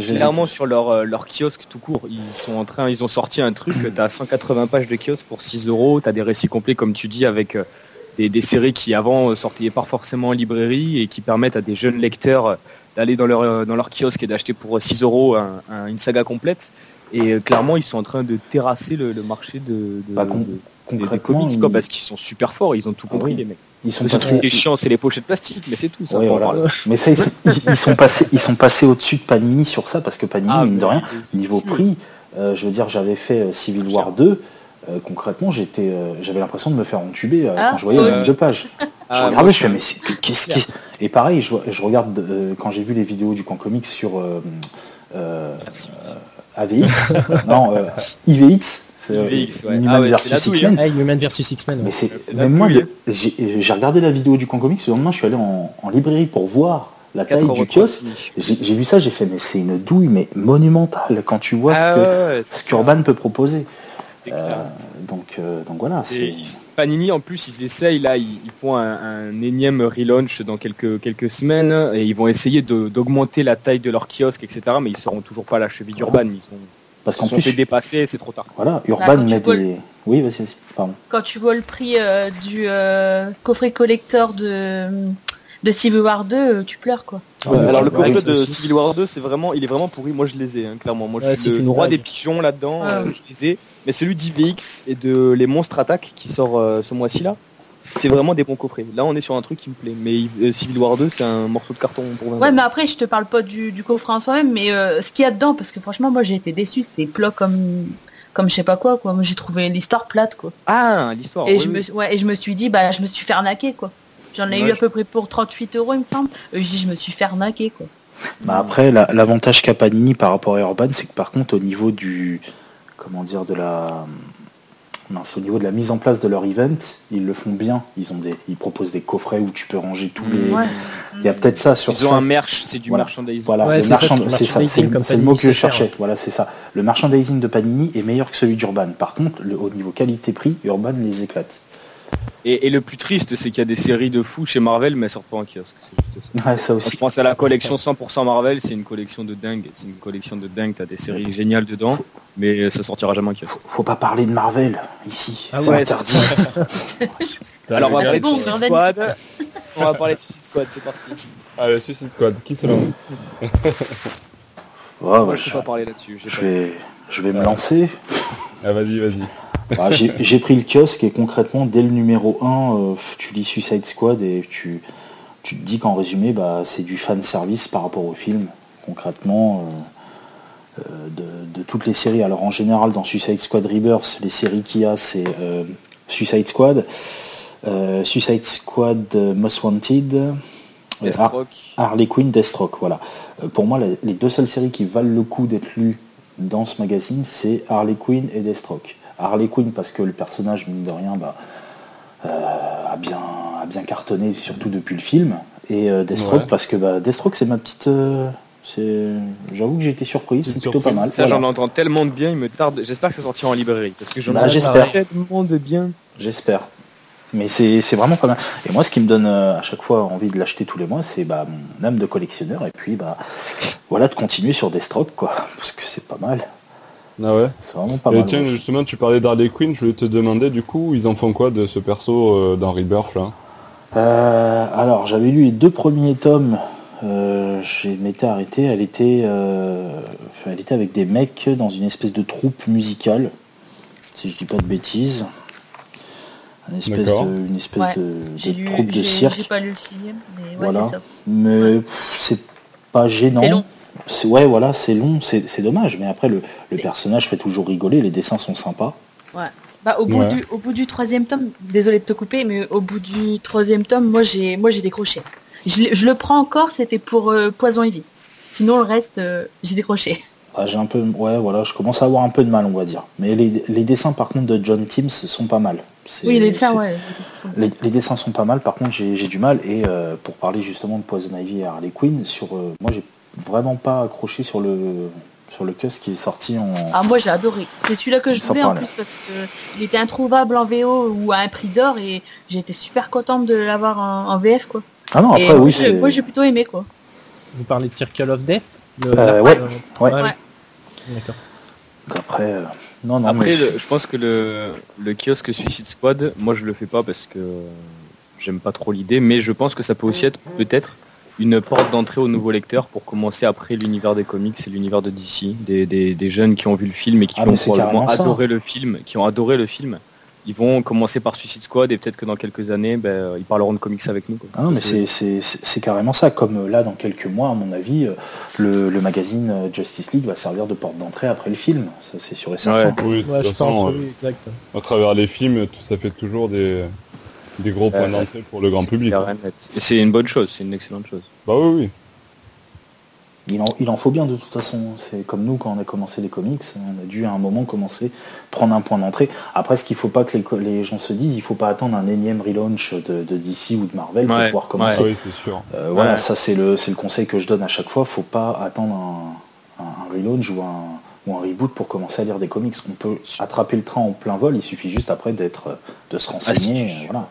Clairement sur leur, euh, leur kiosque tout court, ils sont en train, ils ont sorti un truc, t'as 180 pages de kiosque pour 6 euros, t'as des récits complets comme tu dis avec des, des séries qui avant sortaient pas forcément en librairie et qui permettent à des jeunes lecteurs d'aller dans leur, dans leur kiosque et d'acheter pour 6 euros un- un- une saga complète. Et euh, clairement ils sont en train de terrasser le, le marché de, de- Bah, con- de- des- des Concrètement, comics quoi, ils, parce qu'ils sont super forts, ils ont tout Ah compris oui. les mecs. ils sont passés. truc qui est chiant c'est les pochettes plastiques, mais c'est tout ça. Voilà. Mais ça, ils sont, ils- ils sont passés, ils sont passés au-dessus de Panini sur ça parce que Panini, Ah, mine de rien, les- niveau prix, euh, je veux dire, j'avais fait euh, Civil War 2. euh, concrètement, j'étais, euh, j'avais l'impression de me faire entuber euh, Ah, quand je voyais toi le aussi. nombre de pages. je Ah, regardais, je fais, mais c'est- qu'est-ce qui. Et pareil, je, je regarde euh, quand j'ai vu les vidéos du Coin Comics sur euh, euh, Merci. AVX, non, euh, IVX, euh, IVX, ouais. Inhuman Ah ouais, versus X-Men. Ah, Human vs X-Men. ouais. Mais c'est même moi, j'ai regardé la vidéo du Coin Comics, le lendemain, je suis allé en, en librairie pour voir la taille du kiosque. J'ai vu ça, j'ai fait, mais c'est une douille, mais monumentale quand tu vois Ah ce que ce qu'Urban peut proposer. Euh, donc, euh, donc voilà, Et c'est. ils- Panini en plus ils essayent là ils, ils font un, un énième relaunch dans quelques quelques semaines et ils vont essayer de- d'augmenter la taille de leur kiosque etc mais ils seront toujours pas à la cheville d'Urban ils sont, Parce ils sont fait dépasser c'est trop tard. voilà, quand Urban met des. Oui, vas-y, vas-y, pardon. Quand tu vois le prix euh, du euh, coffret collector de, de Civil War 2, euh, tu pleures quoi. Ouais, alors le coffret de aussi. Civil War 2 c'est vraiment il est vraiment pourri moi je les ai hein, clairement moi je Ouais, suis le une roi des pigeons là-dedans Ah euh, oui. je les ai mais celui d'IVX et de les monstres attaques qui sort euh, ce mois-ci là c'est vraiment des bons coffrets là on est sur un truc qui me plaît mais euh, Civil War 2 c'est un morceau de carton pour 20 Ouais, mais après, je te parle pas du, du coffret en soi-même, mais euh, ce qu'il y a dedans, parce que franchement, moi, j'ai été déçu, c'est plat comme, comme je sais pas quoi, quoi. Moi, j'ai trouvé l'histoire plate, quoi. ah l'histoire et oui, je oui. me, ouais, et je me suis dit, bah, je me suis fait arnaquer, quoi. J'en ai Ouais, eu à je- peu près pour 38 euros, il me semble. Je dis, je me suis fait arnaquer, quoi. Bah après, la- l'avantage qu'a Panini par rapport à Urban, c'est que par contre, au niveau du. Comment dire, de la. mince, au niveau de la mise en place de leur event, ils le font bien. Ils, ont des, ils proposent des coffrets où tu peux ranger tous les. Ouais. Il y a peut-être ça sur Ils ont ça. un merch, c'est du Voilà. merchandising. Voilà, Ouais, le c'est ça, marchand- c'est le c'est ça, merchandising c'est comme c'est le mot que je cherchais. Voilà, c'est ça. Le merchandising de Panini est meilleur que celui d'Urban. Par contre, le- au niveau qualité-prix, Urban les éclate. Et, et le plus triste, c'est qu'il y a des séries de fous chez Marvel, mais elles sortent pas en kiosque. C'est juste ça. Ouais, ça Quand aussi. je pense à la collection 100% Marvel, c'est une collection de dingue. C'est une collection de dingue. T'as des séries géniales dedans, mais ça sortira jamais en kiosque. Faut, faut pas parler de Marvel ici. Ah c'est ouais, interdit. Alors on va parler de Suicide. Squad. On va parler de Suicide Squad, c'est parti. Allez, Suicide Squad, qui se lance Ouais, Moi, ouais, je peux je, pas parler là-dessus. j'ai je pas- vais, je vais me lancer. Ah, vas-y, vas-y. Bah, j'ai pris le kiosque et concrètement, dès le numéro 1, tu lis Suicide Squad et tu, tu te dis qu'en résumé, bah, c'est du fan service par rapport au film. Concrètement, euh, euh, de, de toutes les séries. Alors en général, dans Suicide Squad Rebirth, les séries qu'il y a, c'est euh, Suicide Squad, euh, Suicide Squad euh, Most Wanted, euh, Har-. Harley Quinn, Deathstroke. Voilà. Euh, pour moi, les deux seules séries qui valent le coup d'être lues dans ce magazine, c'est Harley Quinn et Deathstroke. Harley Quinn parce que le personnage, mine de rien, bah, euh, a, bien, a bien cartonné, surtout depuis le film. Et euh, Deathstroke Ouais. parce que bah, Deathstroke, c'est ma petite... euh, c'est... J'avoue que j'ai été surpris, c'est plutôt pas mal. Ça, Voilà. j'en entends tellement de bien, il me tarde. J'espère que ça sortira en librairie. Parce que j'en Bah, ai j'espère. tellement de bien. J'espère. Mais c'est c'est vraiment pas mal. Et moi, ce qui me donne euh, à chaque fois envie de l'acheter tous les mois, c'est bah, mon âme de collectionneur. Et puis, bah, voilà, de continuer sur Deathstroke, quoi. Parce que c'est pas mal. Ah ouais C'est vraiment pas Et mal. tiens, ouais. justement, tu parlais d'Harley Quinn, je voulais te demander, du coup, ils en font quoi de ce perso euh, dans Rebirth, là? Euh, alors, j'avais lu les deux premiers tomes. Euh, je m'étais arrêté. Elle était, euh, elle était avec des mecs dans une espèce de troupe musicale, si je dis pas de bêtises. Une espèce de, une espèce Ouais, de, J'ai de lu, troupe de cirque. j'ai pas lu le sixième, mais ouais, Voilà. c'est ça. Mais c'est pas gênant. Ouais, voilà, c'est long, c'est c'est dommage. Mais après, le, personnage fait toujours rigoler, les dessins sont sympas. Bah, au, bout Ouais. du, au bout du troisième tome, désolé de te couper, mais au bout du troisième tome, moi j'ai moi j'ai décroché. Je, le prends encore, c'était pour euh, Poison Ivy. Sinon, le reste, euh, j'ai décroché. Ah, j'ai un peu, ouais, voilà, je commence à avoir un peu de mal, on va dire. Mais les, les dessins, par contre, de John Timms sont pas mal. C'est- Oui, les dessins, c'est- ouais. Les, les dessins sont pas mal, par contre j'ai j'ai du mal et euh, pour parler justement de Poison Ivy et Harley Quinn, sur euh, moi j'ai vraiment pas accroché sur le sur le Cus qui est sorti en. Ah, moi, j'ai adoré. C'est celui-là que je voulais en plus parce que il était introuvable en VO ou à un prix d'or et été super contente de l'avoir en, en VF, quoi. Ah non et après moi, oui c'est. moi, j'ai plutôt aimé, quoi. Vous parlez de Circle of Death Le- Euh, la- ouais, euh, ouais. oui. Ouais. D'accord. Donc après euh, non non Après, mais le- je pense que le, le kiosque Suicide Squad, moi je le fais pas parce que j'aime pas trop l'idée, mais je pense que ça peut aussi être peut-être une porte d'entrée aux nouveaux lecteurs pour commencer après l'univers des comics et l'univers de DC, des, des- des jeunes qui ont vu le film et qui Ah, ont probablement adoré le film, qui ont adoré le film. Ils vont commencer par Suicide Squad et peut-être que dans quelques années, ben, ils parleront de comics avec nous. quoi. Ah non mais c'est c'est- c'est c'est carrément ça. Comme euh, là dans quelques mois à mon avis euh, le, le magazine euh, Justice League va servir de porte d'entrée après le film. Ça c'est sûr et certain. Oui, Ouais, je façon, pense, euh, oui, exact. à travers les films, tout ça fait toujours des, des gros points d'entrée pour le grand C'est public. c'est une bonne chose, c'est une excellente chose. Bah oui, oui. Il en, il en faut bien de toute façon. C'est comme nous quand on a commencé les comics, on a dû à un moment commencer prendre un point d'entrée. Après, ce qu'il faut pas que les, les gens se disent, il faut pas attendre un énième relaunch de, de DC ou de Marvel pour pouvoir Ah commencer. oui, c'est sûr. Euh, voilà, ça c'est le, c'est le conseil que je donne à chaque fois. Faut pas attendre un, un, un relaunch ou un, ou un reboot pour commencer à lire des comics. On peut attraper le train en plein vol. Il suffit juste après d'être, de se renseigner. Astucieux. euh, voilà.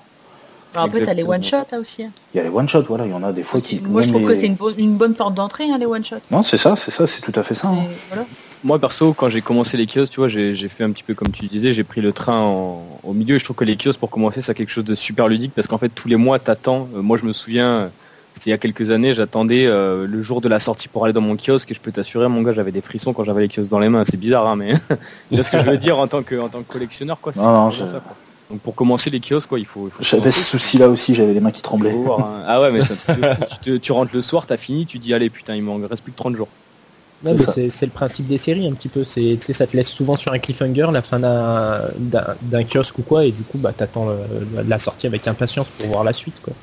Alors après, t'as les one-shots hein, aussi. hein. Il y a les one shots. Voilà, il y en a des fois qui. Moi, je trouve que c'est une, bo- une bonne porte d'entrée, hein, les one-shots. Non, c'est ça, c'est ça, c'est tout à fait ça. hein. Voilà. Moi perso, quand j'ai commencé les kiosques, tu vois, j'ai fait un petit peu comme tu disais, j'ai pris le train en- au milieu et je trouve que les kiosques pour commencer, c'est quelque chose de super ludique parce qu'en fait tous les mois t'attends. Euh, moi je me souviens, c'était il y a quelques années, j'attendais euh, le jour de la sortie pour aller dans mon kiosque et je peux t'assurer, mon gars, j'avais des frissons quand j'avais les kiosques dans les mains. C'est bizarre, hein, mais tu vois ce que je veux dire en tant que en tant que collectionneur, quoi. c'est Non, non, exactement je- ça, quoi. Donc pour commencer les kiosques, quoi, il faut. J'avais ce souci-là aussi. J'avais les mains qui tremblaient. Hein. Ah ouais, mais c'est un truc de fou. tu, te- tu rentres le soir, t'as fini, tu dis allez putain, il m'en reste plus que 30 jours. Ouais, C'est le principe des séries un petit peu. C'est, tu sais, ça te laisse souvent sur un cliffhanger la fin d'un, kiosque ou quoi, et du coup, bah, t'attends la sortie avec impatience pour voir la suite, quoi.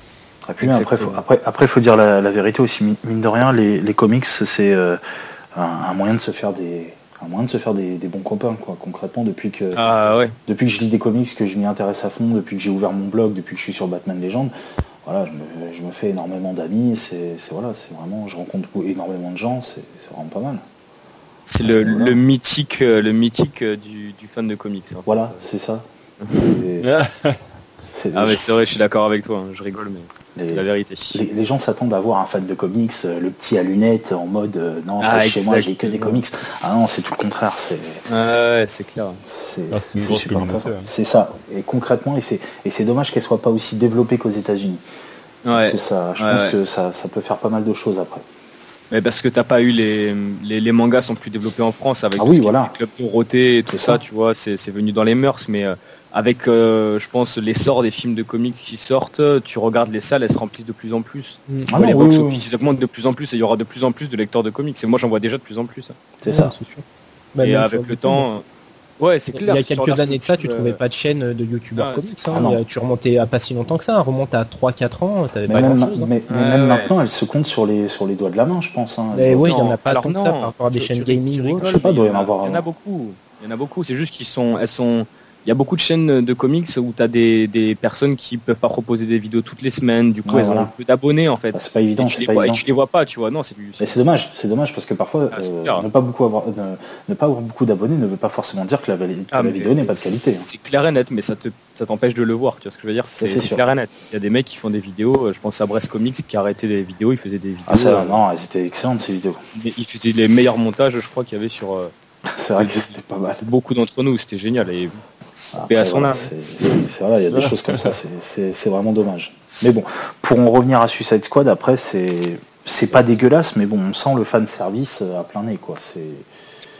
Puis, après, faut, après, après, faut dire la, la vérité aussi. Mine mine de rien, les, les comics, c'est euh, un, un moyen de se faire des, un moyen de se faire des, des bons copains, quoi. Concrètement, depuis que, Ah ouais. depuis que je lis des comics, que je m'y intéresse à fond, depuis que j'ai ouvert mon blog, depuis que je suis sur Batman Legend, voilà, je me, je me fais énormément d'amis. C'est, voilà, c'est vraiment, je rencontre énormément de gens. C'est, vraiment pas mal. C'est Ah, le, voilà. le mythique, euh, le mythique euh, du, du fan de comics. en fait. Voilà, c'est ça. Ah mais c'est vrai, je suis d'accord avec toi. hein, Je rigole, mais les- c'est la vérité. Les, les gens s'attendent à voir un fan de comics, euh, le petit à lunettes en mode euh, non, je Ah, reste chez moi, j'ai que des comics. Ah non, c'est tout le contraire. C'est Ah ouais, c'est clair. c'est Ah. C'est ça. Et concrètement, et c'est et c'est dommage qu'elle soit pas aussi développée qu'aux États-Unis. Parce Ouais. que ça, je Ouais, pense ouais. que ça, ça peut faire pas mal de choses après. Mais parce que t'as pas eu les, les les mangas sont plus développés en France avec Ah oui, voilà. le Club Dorothée et tout ça, ça. tu vois, c'est c'est venu dans les mœurs, mais euh, avec, euh, je pense, l'essor des films de comics qui sortent, tu regardes les salles, elles se remplissent de plus en plus. Ah les box oui, oui, office ils augmentent de plus en plus et il y aura de plus en plus de lecteurs de comics. Et moi j'en vois déjà de plus en plus. hein. C'est ça. c'est sûr. Bah, et même avec le temps, euh, ouais, c'est Il clair. y a quelques années de ça, tu trouvais euh, pas de chaîne de youtubeurs ah, comics. c'est- hein. ah. Il tu remontais à pas si longtemps que ça, remonte à 3-4 ans, t'avais Mais pas grand chose. mais, mais Ouais, même ouais. maintenant, elle se compte sur les sur les doigts de la main, je pense. hein. Mais oui, il y en a pas alors tant que ça par rapport à des chaînes gaming. Je sais pas, mais doit y il en avoir Il y en a un. beaucoup. Il y en a beaucoup. C'est juste qu'ils sont, elles sont. Il y a beaucoup de chaînes de comics où tu as des, des personnes qui peuvent pas proposer des vidéos toutes les semaines. Du coup, Ouais, elles ont voilà. peu d'abonnés en fait. Bah, c'est pas Et évident, tu, c'est les pas vois, et tu les vois pas, tu vois. Non, c'est plus. Mais c'est dommage, c'est dommage parce que parfois Ah, euh, ne pas beaucoup avoir ne, ne pas avoir beaucoup d'abonnés ne veut pas forcément dire que la, que Ah, la vidéo n'est pas de qualité. hein. C'est clair et net, mais ça te ça t'empêche de le voir. Tu vois ce que je veux dire? C'est clair et net. Il y a des mecs qui font des vidéos. euh, Je pense à Brest Comics qui a arrêté des vidéos. Ils faisaient des vidéos. Ah ça, euh, non, elles étaient excellentes ces vidéos. mais ils faisaient les meilleurs montages, je crois qu'il y avait sur euh, C'est vrai que c'était pas mal. beaucoup d'entre nous. C'était génial. Et Après, à son voilà, c'est- voilà, il y a des choses comme ça, c'est- vraiment dommage. Mais bon, pour en revenir à Suicide Squad, après, c'est c'est pas dégueulasse, mais bon, on sent le fan service à plein nez, quoi. C'est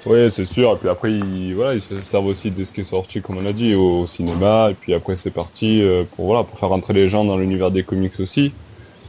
Oui, c'est sûr. Et puis après, ils, voilà, ils se servent aussi de ce qui est sorti, comme on a dit, au cinéma. Et puis après, c'est parti euh, pour voilà, pour faire rentrer les gens dans l'univers des comics aussi.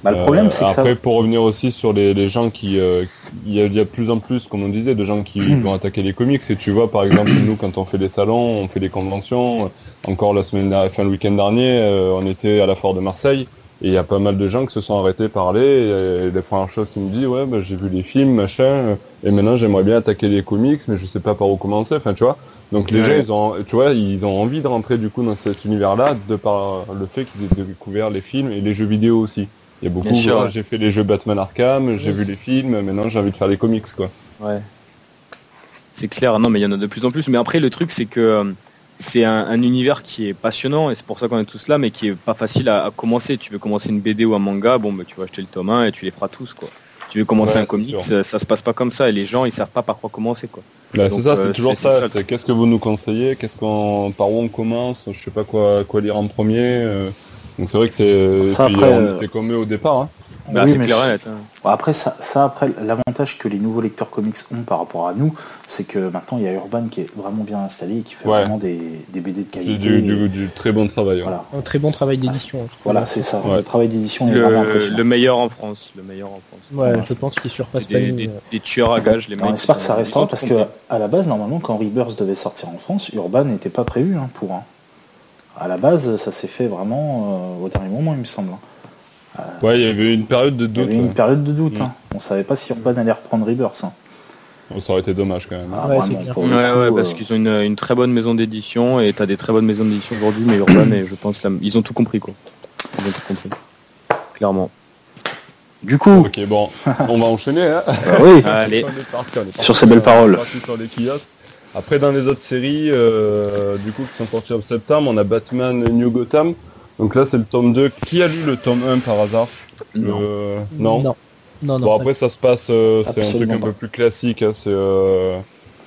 Bah, le problème, Euh, c'est que ça. après, pour revenir aussi sur les, les gens qui, euh, il y, a, il y a de plus en plus, comme on disait, de gens qui vont attaquer les comics. Et tu vois, par exemple, nous, quand on fait des salons, on fait des conventions. Encore la semaine, dernière- enfin le week-end dernier, euh, on était à la foire de Marseille. Et il y a pas mal de gens qui se sont arrêtés parler. Et les premières choses qu'ils me disent, ouais, bah, j'ai vu les films, machin, et maintenant j'aimerais bien attaquer les comics, mais je sais pas par où commencer. Enfin, tu vois. Donc les Ouais. gens, ils ont, tu vois, ils ont envie de rentrer du coup dans cet univers-là de par le fait qu'ils aient découvert les films et les jeux vidéo aussi. Il y a beaucoup. J'ai fait les jeux Batman Arkham, j'ai vu les films, maintenant j'ai envie de faire les comics, quoi. Ouais. C'est clair, non mais il y en a de plus en plus. Mais après le truc c'est que euh, c'est un, un univers qui est passionnant et c'est pour ça qu'on est tous là, mais qui est pas facile à, à commencer. Tu veux commencer une BD ou un manga, bon bah tu vas acheter le tome 1 et tu les feras tous quoi. Tu veux commencer Ouais, un comics, ça, ça se passe pas comme ça et les gens ils savent pas par quoi commencer quoi. Bah, Donc, c'est ça, euh, c'est toujours ça. qu'est-ce que vous nous conseillez, qu'est-ce qu'on, par où on commence, je sais pas quoi, quoi lire en premier. euh. Donc c'est vrai que c'est, Ça, après, on euh, était comme eux au départ. Hein. Bah, Oui, c'est mais clair je- et net, hein. Après, ça, ça, après, l'avantage que les nouveaux lecteurs comics ont par rapport à nous, c'est que maintenant il y a Urban qui est vraiment bien installé et qui fait Ouais. vraiment des, des BD de qualité. du, et- du, du très bon travail. ouais. Voilà, Un très bon travail d'édition. trouve. voilà c'est ça. Ouais. Le travail d'édition est vraiment Le, impressionnant. le meilleur en France, le meilleur en France. Ouais, Ouais, je pense qu'il surpasse C'est pas des, euh. des tueurs à gages les mecs. On espère que ça restera parce que à la base, normalement, quand Rebirth devait sortir en France, Urban n'était pas prévu hein, pour. hein. À la base, ça s'est fait vraiment euh, au dernier moment, il me semble. hein. Ouais, il y avait une période de Il y doute. avait une ouais. période de doute. Mm. hein. On savait pas si Urban allait reprendre Rebirth. hein. Bon, ça aurait été dommage quand même. hein. Ah, Ouais, vraiment, c'est clair. pour Ouais, coup, parce euh, qu'ils ont une, une très bonne maison d'édition et t'as des très bonnes maisons d'édition aujourd'hui, mais Urban, et je pense, là, ils ont tout compris quoi. Ils ont tout compris. Clairement. Du coup, Ok, bon, on va enchaîner. Hein. bah oui, Allez. Parti, parti Sur ces belles paroles. On est parti sur les kiosques. Après, dans les autres séries, euh, du coup, qui sont sorties en septembre, on a Batman New Gotham. Donc là, c'est le tome 2. Qui a lu le tome 1 par hasard? Non. Le- non? Non. Non, non. Bon après ça se passe, euh, c'est un truc un peu plus classique. hein, c'est euh,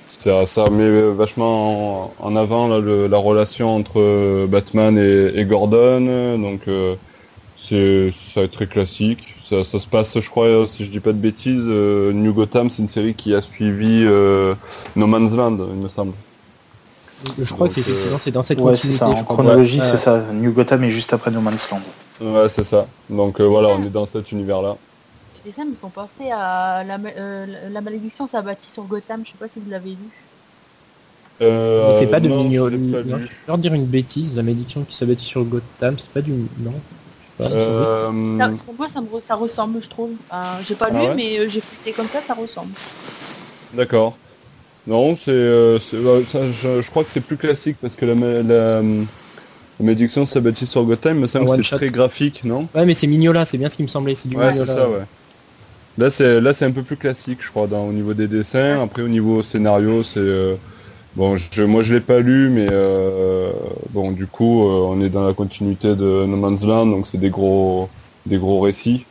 ça, ça met vachement en, en avant là, le- la relation entre euh, Batman et, et Gordon. euh, Donc euh, c'est ça va être très classique. Ça, ça se passe, je crois, si je dis pas de bêtises, euh, New Gotham, c'est une série qui a suivi euh, No Man's Land, il me semble. Je crois Donc, que euh, c'est dans cette ouais, c'est continuité. ça. En je crois. chronologie, Ouais. c'est ça. New Gotham est juste après No Man's Land. Ouais, c'est ça. Donc euh, voilà, on est dans cet univers-là. Les dessins me font penser à la, euh, la malédiction s'abattit sur Gotham, je sais pas si vous l'avez lu. Euh, Mais c'est pas de non, mignon. je pas non. Je vais leur dire une bêtise. La malédiction qui s'abattit sur Gotham, c'est pas du. Non. Pas. Euh, Ça- ça- moi, ça, me ça ressemble, je trouve. Enfin, j'ai pas Ah lu, ouais mais euh, j'ai fouillé comme ça, ça ressemble. D'accord. Non, c'est, euh, ça, je, je crois que c'est plus classique parce que la, la, la malédiction s'abattit sur Gotham, me Un que one c'est très graphique, non Ouais, mais c'est Mignola, c'est bien ce qui me semblait. C'est du Ouais, c'est Mignola. ça, ouais. Là, c'est là, c'est un peu plus classique, je crois, dans, au niveau des dessins. Après, au niveau scénario, c'est euh, bon. Je, moi, je l'ai pas lu, mais euh, bon, du coup, euh, on est dans la continuité de No Man's Land, donc c'est des gros, des gros récits.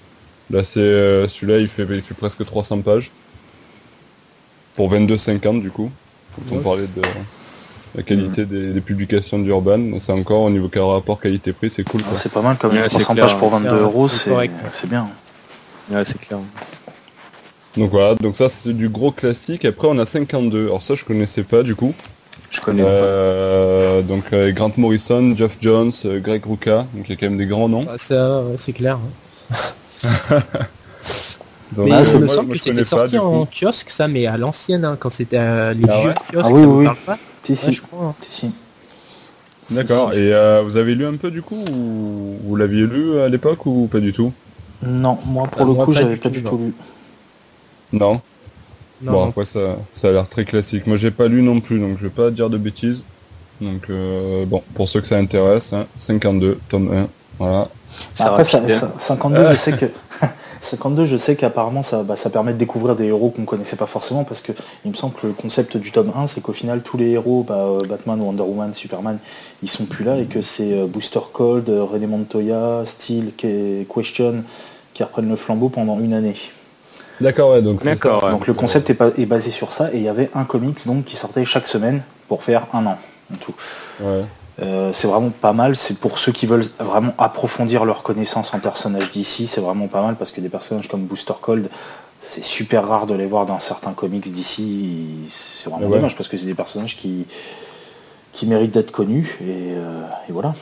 Là, c'est euh, celui-là, il fait, il fait presque 300 pages pour 22,50 du coup. On Ouais. parlait de la qualité des, des publications d'Urban, c'est encore au niveau rapport qualité-prix, c'est cool. Ah. C'est pas mal comme Ouais, c'est 300 clair, pages pour ouais. 22 euros, C'est c'est correct. c'est bien. Ouais, c'est clair. Donc voilà, donc ça c'est du gros classique. Après on a 52. Alors ça je connaissais pas du coup. Je connais. Euh, donc euh, Grant Morrison, Jeff Jones, euh, Greg Rucka, donc il y a quand même des grands noms. Ah, ça, c'est clair. Donc, Mais Ah, il c'est- me semble que c'était sorti en coup. kiosque, ça, mais à l'ancienne, hein, quand c'était euh, les Ah vieux ouais kiosques, Ah ça oui, vous oui, parle pas Si, si. Ouais, je crois. hein. si, si. Si, D'accord. si. Et euh, vous avez lu un peu du coup ou vous l'aviez lu à l'époque ou pas du tout? Non, moi pour Ah, le moi, coup, pas j'avais pas du tout lu. Non. Non, bon après ça, ça a l'air très classique. Moi j'ai pas lu non plus, donc je vais pas dire de bêtises. Donc euh, bon, pour ceux que ça intéresse, hein, 52, tome 1, voilà. Après, ça- rapide, hein. ça- 52, je sais que 52, je sais qu'apparemment ça, bah, ça permet de découvrir des héros qu'on connaissait pas forcément parce que il me semble que le concept du tome 1, c'est qu'au final tous les héros, bah, euh, Batman, Wonder Woman, Superman, ils sont plus là et que c'est euh, Booster Cold, euh, René Montoya, Steel, qui- Question qui reprennent le flambeau pendant une année. D'accord, ouais, donc c'est D'accord, ça. ouais. Donc le concept est, pas- est basé sur ça et il y avait un comics donc qui sortait chaque semaine pour faire un an en tout. Ouais. Euh, c'est vraiment pas mal, c'est pour ceux qui veulent vraiment approfondir leurs connaissances en personnages d'ici, c'est vraiment pas mal parce que des personnages comme Booster Cold, c'est super rare de les voir dans certains comics d'ici, c'est vraiment ouais. dommage parce que c'est des personnages qui, qui méritent d'être connus et, euh, et voilà.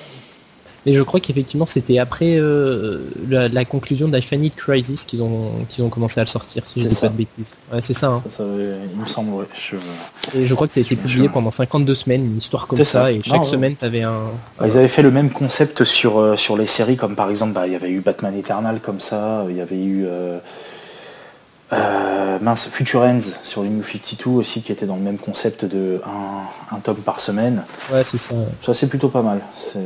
Et je crois qu'effectivement c'était après euh, la, la conclusion d'Infinite Crisis qu'ils ont qu'ils ont commencé à le sortir si je C'est dis ça. pas de bêtises. Ouais, c'est ça. hein. Ça, ça, il me semble, ouais. Je- Et je crois que ça a été publié pendant 52 semaines, une histoire comme ça, et chaque semaine t'avais un. Bah, Ils avaient fait le même concept sur, euh, sur les séries, comme par exemple, bah, il y avait eu Batman Eternal comme ça, il y avait eu euh, mince, Future Ends sur les New 52 aussi, qui était dans le même concept de un, un tome par semaine. Ouais, c'est ça. Ça, c'est plutôt pas mal. C'est...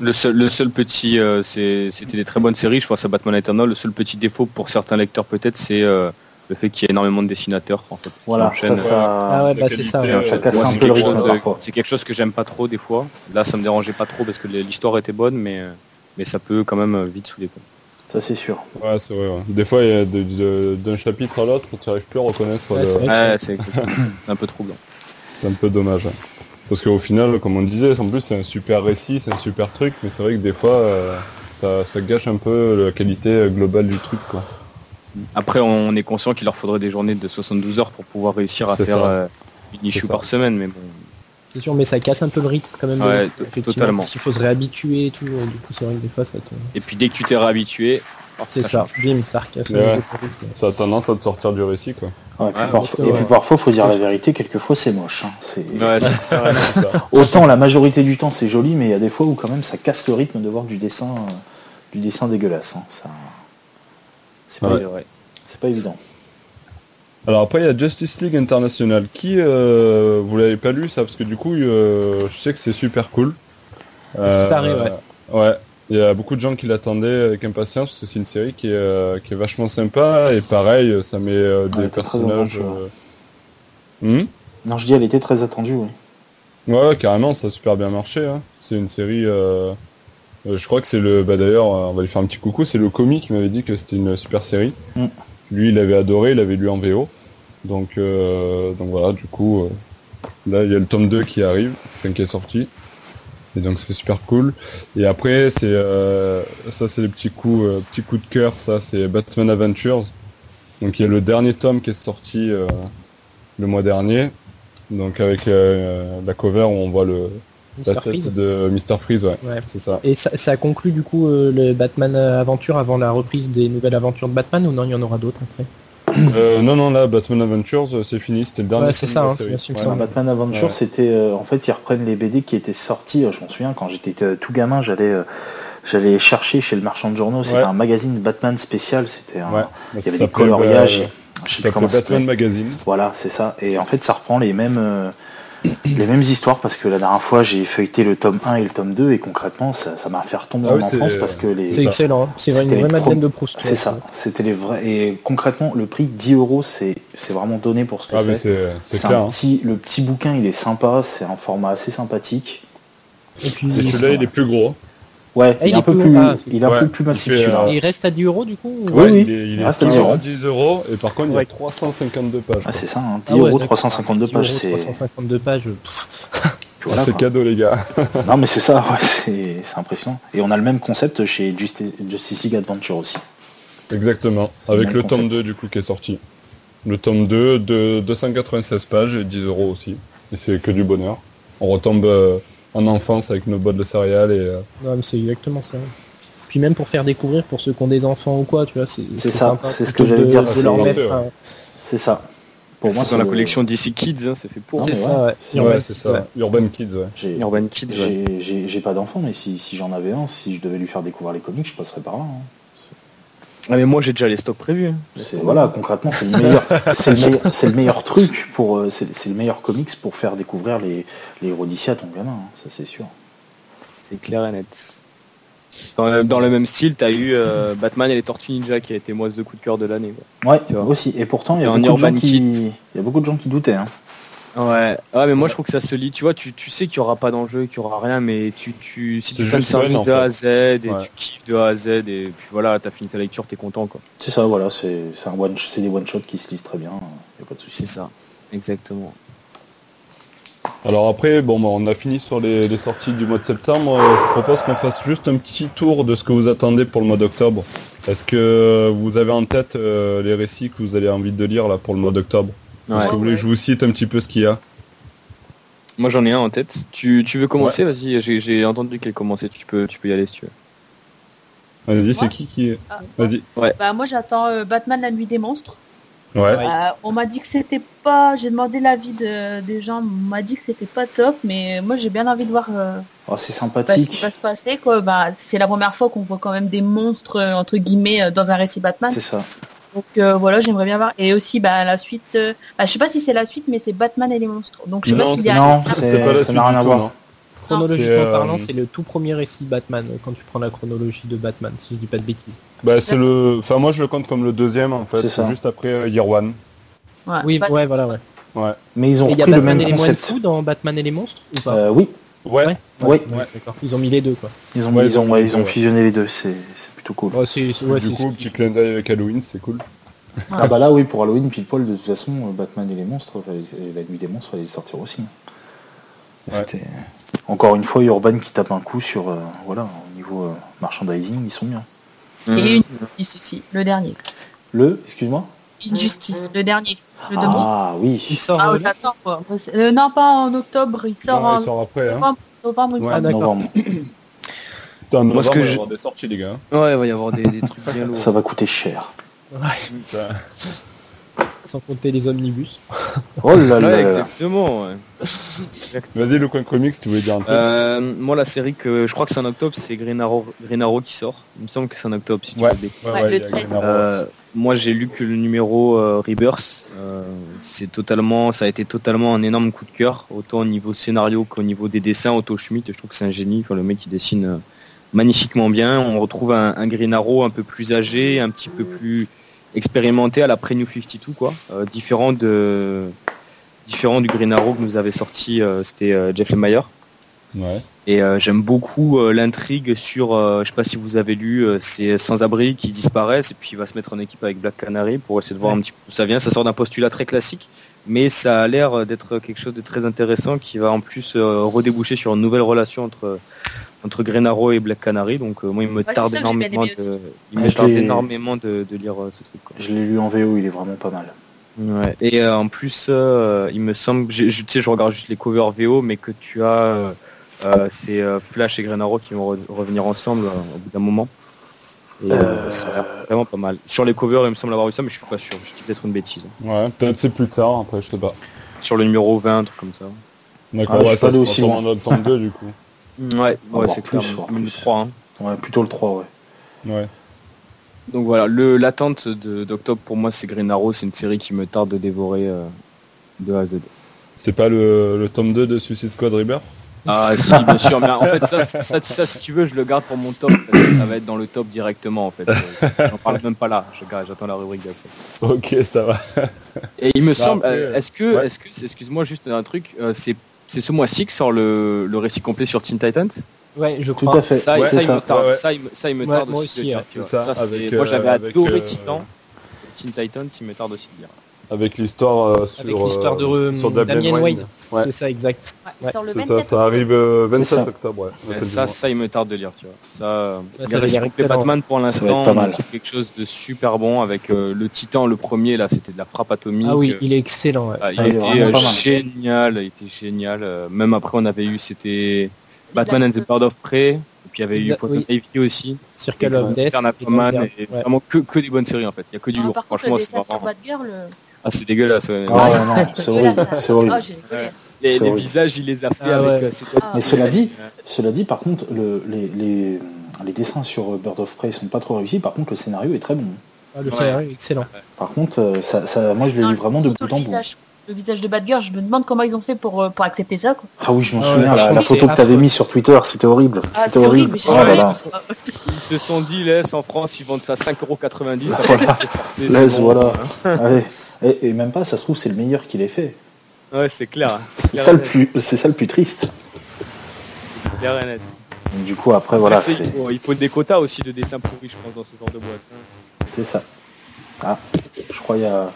Le seul, le seul petit, euh, c'était des très bonnes séries. Je pense à Batman Eternal. Le seul petit défaut pour certains lecteurs peut-être, c'est euh, le fait qu'il y ait énormément de dessinateurs. En fait. Voilà, ça, ça... Ah ouais, bah c'est ça. ouais. ça casse Moi, un c'est peu le quelque chose de- parfois. C'est quelque chose que j'aime pas trop des fois. Là, ça me dérangeait pas trop parce que l'histoire était bonne, mais euh, mais ça peut quand même euh, vite saouler. quoi. ça c'est sûr. Ouais, c'est vrai. ouais. Des fois, d'un chapitre à l'autre, tu n'arrives plus à reconnaître. Ouais, le- c'est un peu troublant. C'est un peu dommage. Parce qu'au final, comme on disait, en plus c'est un super récit, c'est un super truc, mais c'est vrai que des fois, euh, ça, ça gâche un peu la qualité globale du truc. Quoi. Après, on est conscient qu'il leur faudrait des journées de 72 heures pour pouvoir réussir à faire euh, une issue par semaine, mais bon. C'est sûr, mais ça casse un peu le rythme quand même. Ouais, totalement. Parce qu'il faut se réhabituer et tout. et du coup, c'est vrai que des fois, ça te. Et puis dès que tu t'es réhabitué, C'est ça. Bim. Ouais. rythme. Ça a tendance à te sortir du récit. Quoi. Ouais, puis Ouais, parfois- ouais. et puis parfois, faut dire la vérité, quelquefois c'est moche. hein. C'est... Autant la majorité du temps c'est joli, mais il y a des fois où quand même ça casse le rythme de voir du dessin, euh, du dessin dégueulasse. hein. Ça... C'est, pas, c'est vrai. c'est pas évident. Alors après, il y a Justice League International. Qui, euh, vous l'avez pas lu ça? Parce que du coup, euh, je sais que c'est super cool. C'est pareil, ouais? Ouais. Il y a beaucoup de gens qui l'attendaient avec impatience parce que c'est une série qui est, euh, qui est vachement sympa et pareil, ça met euh, des Ouais, t'es très personnages. euh, hmm? Non, je dis elle était très attendue, oui. Ouais, carrément, ça a super bien marché. hein. C'est une série. euh, euh, je crois que c'est le. Bah d'ailleurs, on va lui faire un petit coucou. C'est le commis qui m'avait dit que c'était une super série. Mm. Lui, il avait adoré, il avait lu en VO. Donc, euh, donc voilà, du coup, là, il y a le tome 2 qui arrive, enfin, qui est sorti. Et donc c'est super cool. Et après, c'est euh, ça, c'est les petits coups, euh, petits coups de cœur. Ça, c'est Batman Adventures. Donc il y a le dernier tome qui est sorti euh, le mois dernier. Donc avec la cover où on voit le la tête Freeze. de Mr. Freeze, ouais, Ouais. c'est ça. Et ça, ça conclut du coup le Batman Aventure avant la reprise des nouvelles aventures de Batman ou non, il y en aura d'autres après? Euh, non, non, là, Batman Adventures, euh, c'est fini, c'était le dernier. Ouais, c'est ça, hein, bien sûr, Ouais. ça. Alors, Batman Adventure, Ouais. c'était euh, en fait ils reprennent les BD qui étaient sortis. je m'en souviens quand j'étais euh, tout gamin, j'allais euh, j'allais chercher chez le marchand de journaux. C'était Ouais. un magazine Batman spécial. C'était un- Ouais. Bah, il y ça avait des coloriages. euh, je sais plus comment. Batman Magazine. Voilà, c'est ça. Et en fait, ça reprend les mêmes, euh, les mêmes histoires parce que la dernière fois, j'ai feuilleté le tome 1 et le tome 2 et concrètement, ça ça m'a fait retomber Ah en oui, c'est- enfance parce que C'est les. ça. excellent, hein. c'est vrai, une vraie les Madeleine de Proust. C'est ça, c'était les vrais. Et concrètement, le prix 10 euros, c'est c'est vraiment donné pour ce que Ah, c'est. c'est c'est C'est clair. un hein. petit, le petit bouquin, il est sympa, c'est un format assez sympathique. Et puis Et celui-là, il est plus gros. Ouais, Ah, il, il est un peu plus- plus, ah, c'est- il est un Ouais, peu plus massif il euh, il reste à 10 euros du coup ou- Oui, oui. il est, bien. à 10 euros, et par contre, il y a Ouais. 352 pages. Ah, c'est ça, hein, 10 Ah ouais, euros, d'accord. 352 10 pages, c'est 352 pages. pff, puis voilà, c'est quoi. cadeau, les gars. Non, mais c'est ça, ouais, c'est impressionnant. Et on a le même concept chez Justice, Justice League Adventure aussi. Exactement. Avec le tome concept. 2, du coup, qui est sorti. Le tome 2 de 296 pages et 10 euros aussi. Et c'est que du bonheur. On retombe euh, en enfance avec nos boîtes de céréales et. euh, Non, mais c'est exactement ça. Puis même pour faire découvrir pour ceux qui ont des enfants ou quoi, tu vois, c'est C'est ça, c'est ce que j'allais dire, De leur c'est- mettre, ouais. un- C'est ça. Pour moi, c'est dans la le- collection DC Kids, hein, c'est fait pour. Non, c'est ça, ouais. c'est- Urban Ouais, c'est Kids, ça. ouais. Urban Kids, ouais. J'ai Urban Kids, ouais. j'ai- pas d'enfant, mais si, si j'en avais un, si je devais lui faire découvrir les comics, je passerais par là. hein. Ah, mais moi j'ai déjà les stocks prévus. hein. C'est- Voilà, concrètement, c'est le meilleur, c'est le meilleur, c'est le meilleur truc pour, euh, c'est c'est le meilleur comics pour faire découvrir les, les héros d'ici à ton gamin, hein, ça c'est sûr. C'est clair et net. Dans le, dans le même style, t'as eu euh, Batman et les Tortues Ninja qui a été moi de coup de cœur de l'année. quoi. Ouais, aussi. Et pourtant, il y a beaucoup de gens qui, il y a beaucoup de gens qui doutaient. Hein. Ouais. Ouais, mais moi je trouve que ça se lit. Tu vois, tu, tu sais qu'il y aura pas d'enjeu, qu'il y aura rien, mais tu, tu si tu fais le service de A à Z et Ouais. tu kiffes de A à Z et puis voilà, t'as fini ta lecture, t'es content quoi. C'est ça, voilà, c'est c'est un one, c'est des one shots qui se lisent très bien. Il y a pas de souci. C'est ça. Exactement. Alors après, bon, bah, on a fini sur les, les sorties du mois de septembre. Euh, Je propose qu'on fasse juste un petit tour de ce que vous attendez pour le mois d'octobre. Est-ce que vous avez en tête euh, les récits que vous avez envie de lire là pour le mois d'octobre? Est-ce Ouais. que vous voulez que je vous cite un petit peu ce qu'il y a Moi j'en ai un en tête. Tu, tu veux commencer? Vas-y, j'ai- j'ai entendu qu'elle commençait. Tu peux, tu peux y aller si tu veux. Vas-y, Moi c'est qui qui Ah, Vas-y. Bah moi j'attends euh, Batman la nuit des monstres. Ouais. Ouais. Euh, on m'a dit que c'était pas, j'ai demandé l'avis de, des gens, on m'a dit que c'était pas top, mais moi j'ai bien envie de voir euh, Oh, c'est bah, ce qui sympathique. va se passer quoi. Bah c'est la première fois qu'on voit quand même des monstres entre guillemets dans un récit Batman. C'est ça. Donc euh, voilà, j'aimerais bien voir. Et aussi bah la suite, euh, bah, je sais pas si c'est la suite, mais c'est Batman et les monstres. Donc je sais Non, pas s'il y a. Non, C'est c'est pas la ça suite n'a rien à voir. Chronologiquement C'est, euh, parlant, c'est le tout premier récit Batman, quand tu prends la chronologie de Batman, si je dis pas de bêtises. Bah c'est le. Enfin moi je le compte comme le deuxième en fait. C'est juste après euh, Year One. Ouais, Oui, Bat- ouais, voilà, ouais. Ouais. Mais ils ont Et il y a repris le Batman même et les moines concept. fous dans Batman et les monstres ou pas? Euh, oui, Ouais. Ouais. Ils ont mis les deux, quoi. Ils ont, Ouais, ils ont ils ont fusionné les deux. C'est c'est plutôt cool. Du c'est- coup petit clin d'œil avec Halloween, c'est cool. Ah bah là, oui, pour Halloween, pile poil, de toute façon, euh, Batman et les monstres, la nuit des monstres, fallait les sortir aussi. Ouais. C'était encore une fois Urban qui tape un coup sur, euh, voilà, au niveau euh, merchandising, ils sont bien. Et une justice aussi, le dernier. Le, excuse-moi? Injustice, le dernier. Le. Ah oui. Il sort Ah ouais, j'attends quoi. Euh, non, pas en octobre, il sort Non, en il sort après. Hein. novembre, novembre, il Ouais, d'accord. novembre. Putain, Moi, ce que il va y je- avoir des sorties les gars. Ouais, il va y avoir des, des trucs bien lourds. Ça va coûter cher. Ça- sans compter les omnibus. Oh là Ouais, là. exactement. ouais. Exactement. Vas-y le coin comics, tu voulais dire un truc. Euh, moi, la série que je crois que c'est en octobre, c'est Green Arrow, Green Arrow qui sort. Il me semble que c'est en octobre, si tu Ouais. veux ouais, le il y a 13. Green Arrow. Moi, j'ai lu que le numéro euh, Rebirth, euh, c'est totalement, ça a été totalement un énorme coup de cœur, autant au niveau scénario qu'au niveau des dessins. Otto Schmidt, je trouve que c'est un génie. Enfin, le mec qui dessine euh, magnifiquement bien. On retrouve un, un Green Arrow un peu plus âgé, un petit peu plus expérimenté à la pré New 52, quoi, euh, différent de différent du Green Arrow que nous avait sorti, euh, c'était Jeff Lemire. Ouais. Et euh, j'aime beaucoup euh, l'intrigue sur, euh, je sais pas si vous avez lu, euh, ces sans-abri qui disparaissent et puis il va se mettre en équipe avec Black Canary pour essayer de voir Ouais. un petit peu où ça vient. Ça sort d'un postulat très classique, mais ça a l'air d'être quelque chose de très intéressant qui va en plus euh, redéboucher sur une nouvelle relation entre entre Green Arrow et Black Canary. Donc euh, moi il me Ouais, tarde ça énormément de, il Ouais, me tarde énormément de, de lire euh, ce truc. quoi. Je l'ai lu en VO, il est vraiment pas mal. Ouais. Et euh, en plus, euh, il me semble, je, tu sais, je regarde juste les covers VO, mais que tu as, euh, euh, c'est euh, Flash et Green Arrow qui vont re- revenir ensemble euh, au bout d'un moment. Et euh, Euh, ça a l'air vraiment pas mal. Sur les covers, il me semble avoir eu ça, mais je suis pas sûr. Je dis peut-être une bêtise. Ouais, peut-être c'est plus tard, après je sais pas. Sur le numéro 20, un truc comme ça. D'accord, Ah, ouais, ça aussi loin. un autre tome 2 du coup. Ouais, ouais, Voire c'est plus, clair. le plus. 3. hein. Ouais, plutôt le 3, ouais. Ouais. Donc voilà, le l'attente de d'octobre pour moi, c'est Green Arrow. C'est une série qui me tarde de dévorer euh, de A à Z. C'est pas le, le tome 2 de Suicide Squad Rebirth? Ah si bien sûr mais en fait ça, ça, ça, ça, si tu veux je le garde pour mon top parce que ça va être dans le top directement en fait Euh, j'en parle même pas là je garde- j'attends la rubrique d'après Ok, ça va. et il me Bah, semble euh, est-ce que ouais. est-ce que excuse-moi juste un truc euh, c'est c'est ce mois-ci que sort le, le récit complet sur Teen Titans Ouais, je Tout crois. à fait. ça, Ouais, ça, il me tarde Ouais, ouais. ça il me, ça il me Ouais, tarde moi aussi, moi j'avais euh, adoré euh, Titan Teen Titans il me tarde aussi de lire Avec l'histoire euh, sur, Avec l'histoire de euh, euh, sur Damien Damien Wayne. Wayne. Ouais. C'est ça, exact. Ouais, Ouais, sur le C'est 27 ça, ça arrive euh, 27 ça. octobre, ouais. Ouais, Ouais, ça, ça, il me tarde de lire, tu vois. Ça, ça les excellent. Batman pour l'instant, pas mal. c'est quelque chose de super bon avec euh, le Titan, le premier là, c'était de la frappe atomique. Ah oui, il est excellent. ouais. ah, il Ah, était euh, génial, il était génial. Même après, on avait eu, c'était Batman and the Bird of Prey, et puis il y avait eu Poison oui. Ivy aussi. Circle of Death. Et et Ouais. vraiment que, que des bonnes séries en fait. Il y a que du Ah, lourd. Franchement, c'est vraiment. Batgirl, Ah, c'est dégueulasse. ouais. Ah ouais, Ouais, non, c'est horrible, c'est rigolé. Les, visages, il les a fait Ah avec. ouais. euh, Ah, Mais cela dit, cela dit, par contre, le, les, les, les dessins sur euh, Bird of Prey sont pas trop réussis. Par contre, le scénario est très bon. Ah, le Ouais. scénario est excellent. Par contre, euh, ça, ça, moi, je l'ai lu vraiment de bout en bout. Le visage de Batgirl, je me demande comment ils ont fait pour, euh, pour accepter ça. Quoi. Ah oui, je m'en Ah souviens, la, photo c'est que t'avais affreux. mise sur Twitter, c'était horrible. Ah, c'était horrible. Oh là là. Ils se sont dit, laisse en France, ils vendent ça 5,90€. Voilà. C'est- Laisse, c'est bon, voilà. hein. Allez. Et, et même pas, ça se trouve, c'est le meilleur qu'il ait fait. Ouais, c'est clair. C'est clair ça, le plus, c'est ça le plus triste. clair et net. Donc, du coup, après, voilà, Tu c'est il, faut, il faut des quotas aussi de dessins pourris, je pense, dans ce genre de boîte. hein. c'est ça. Ah, je crois qu'il y a,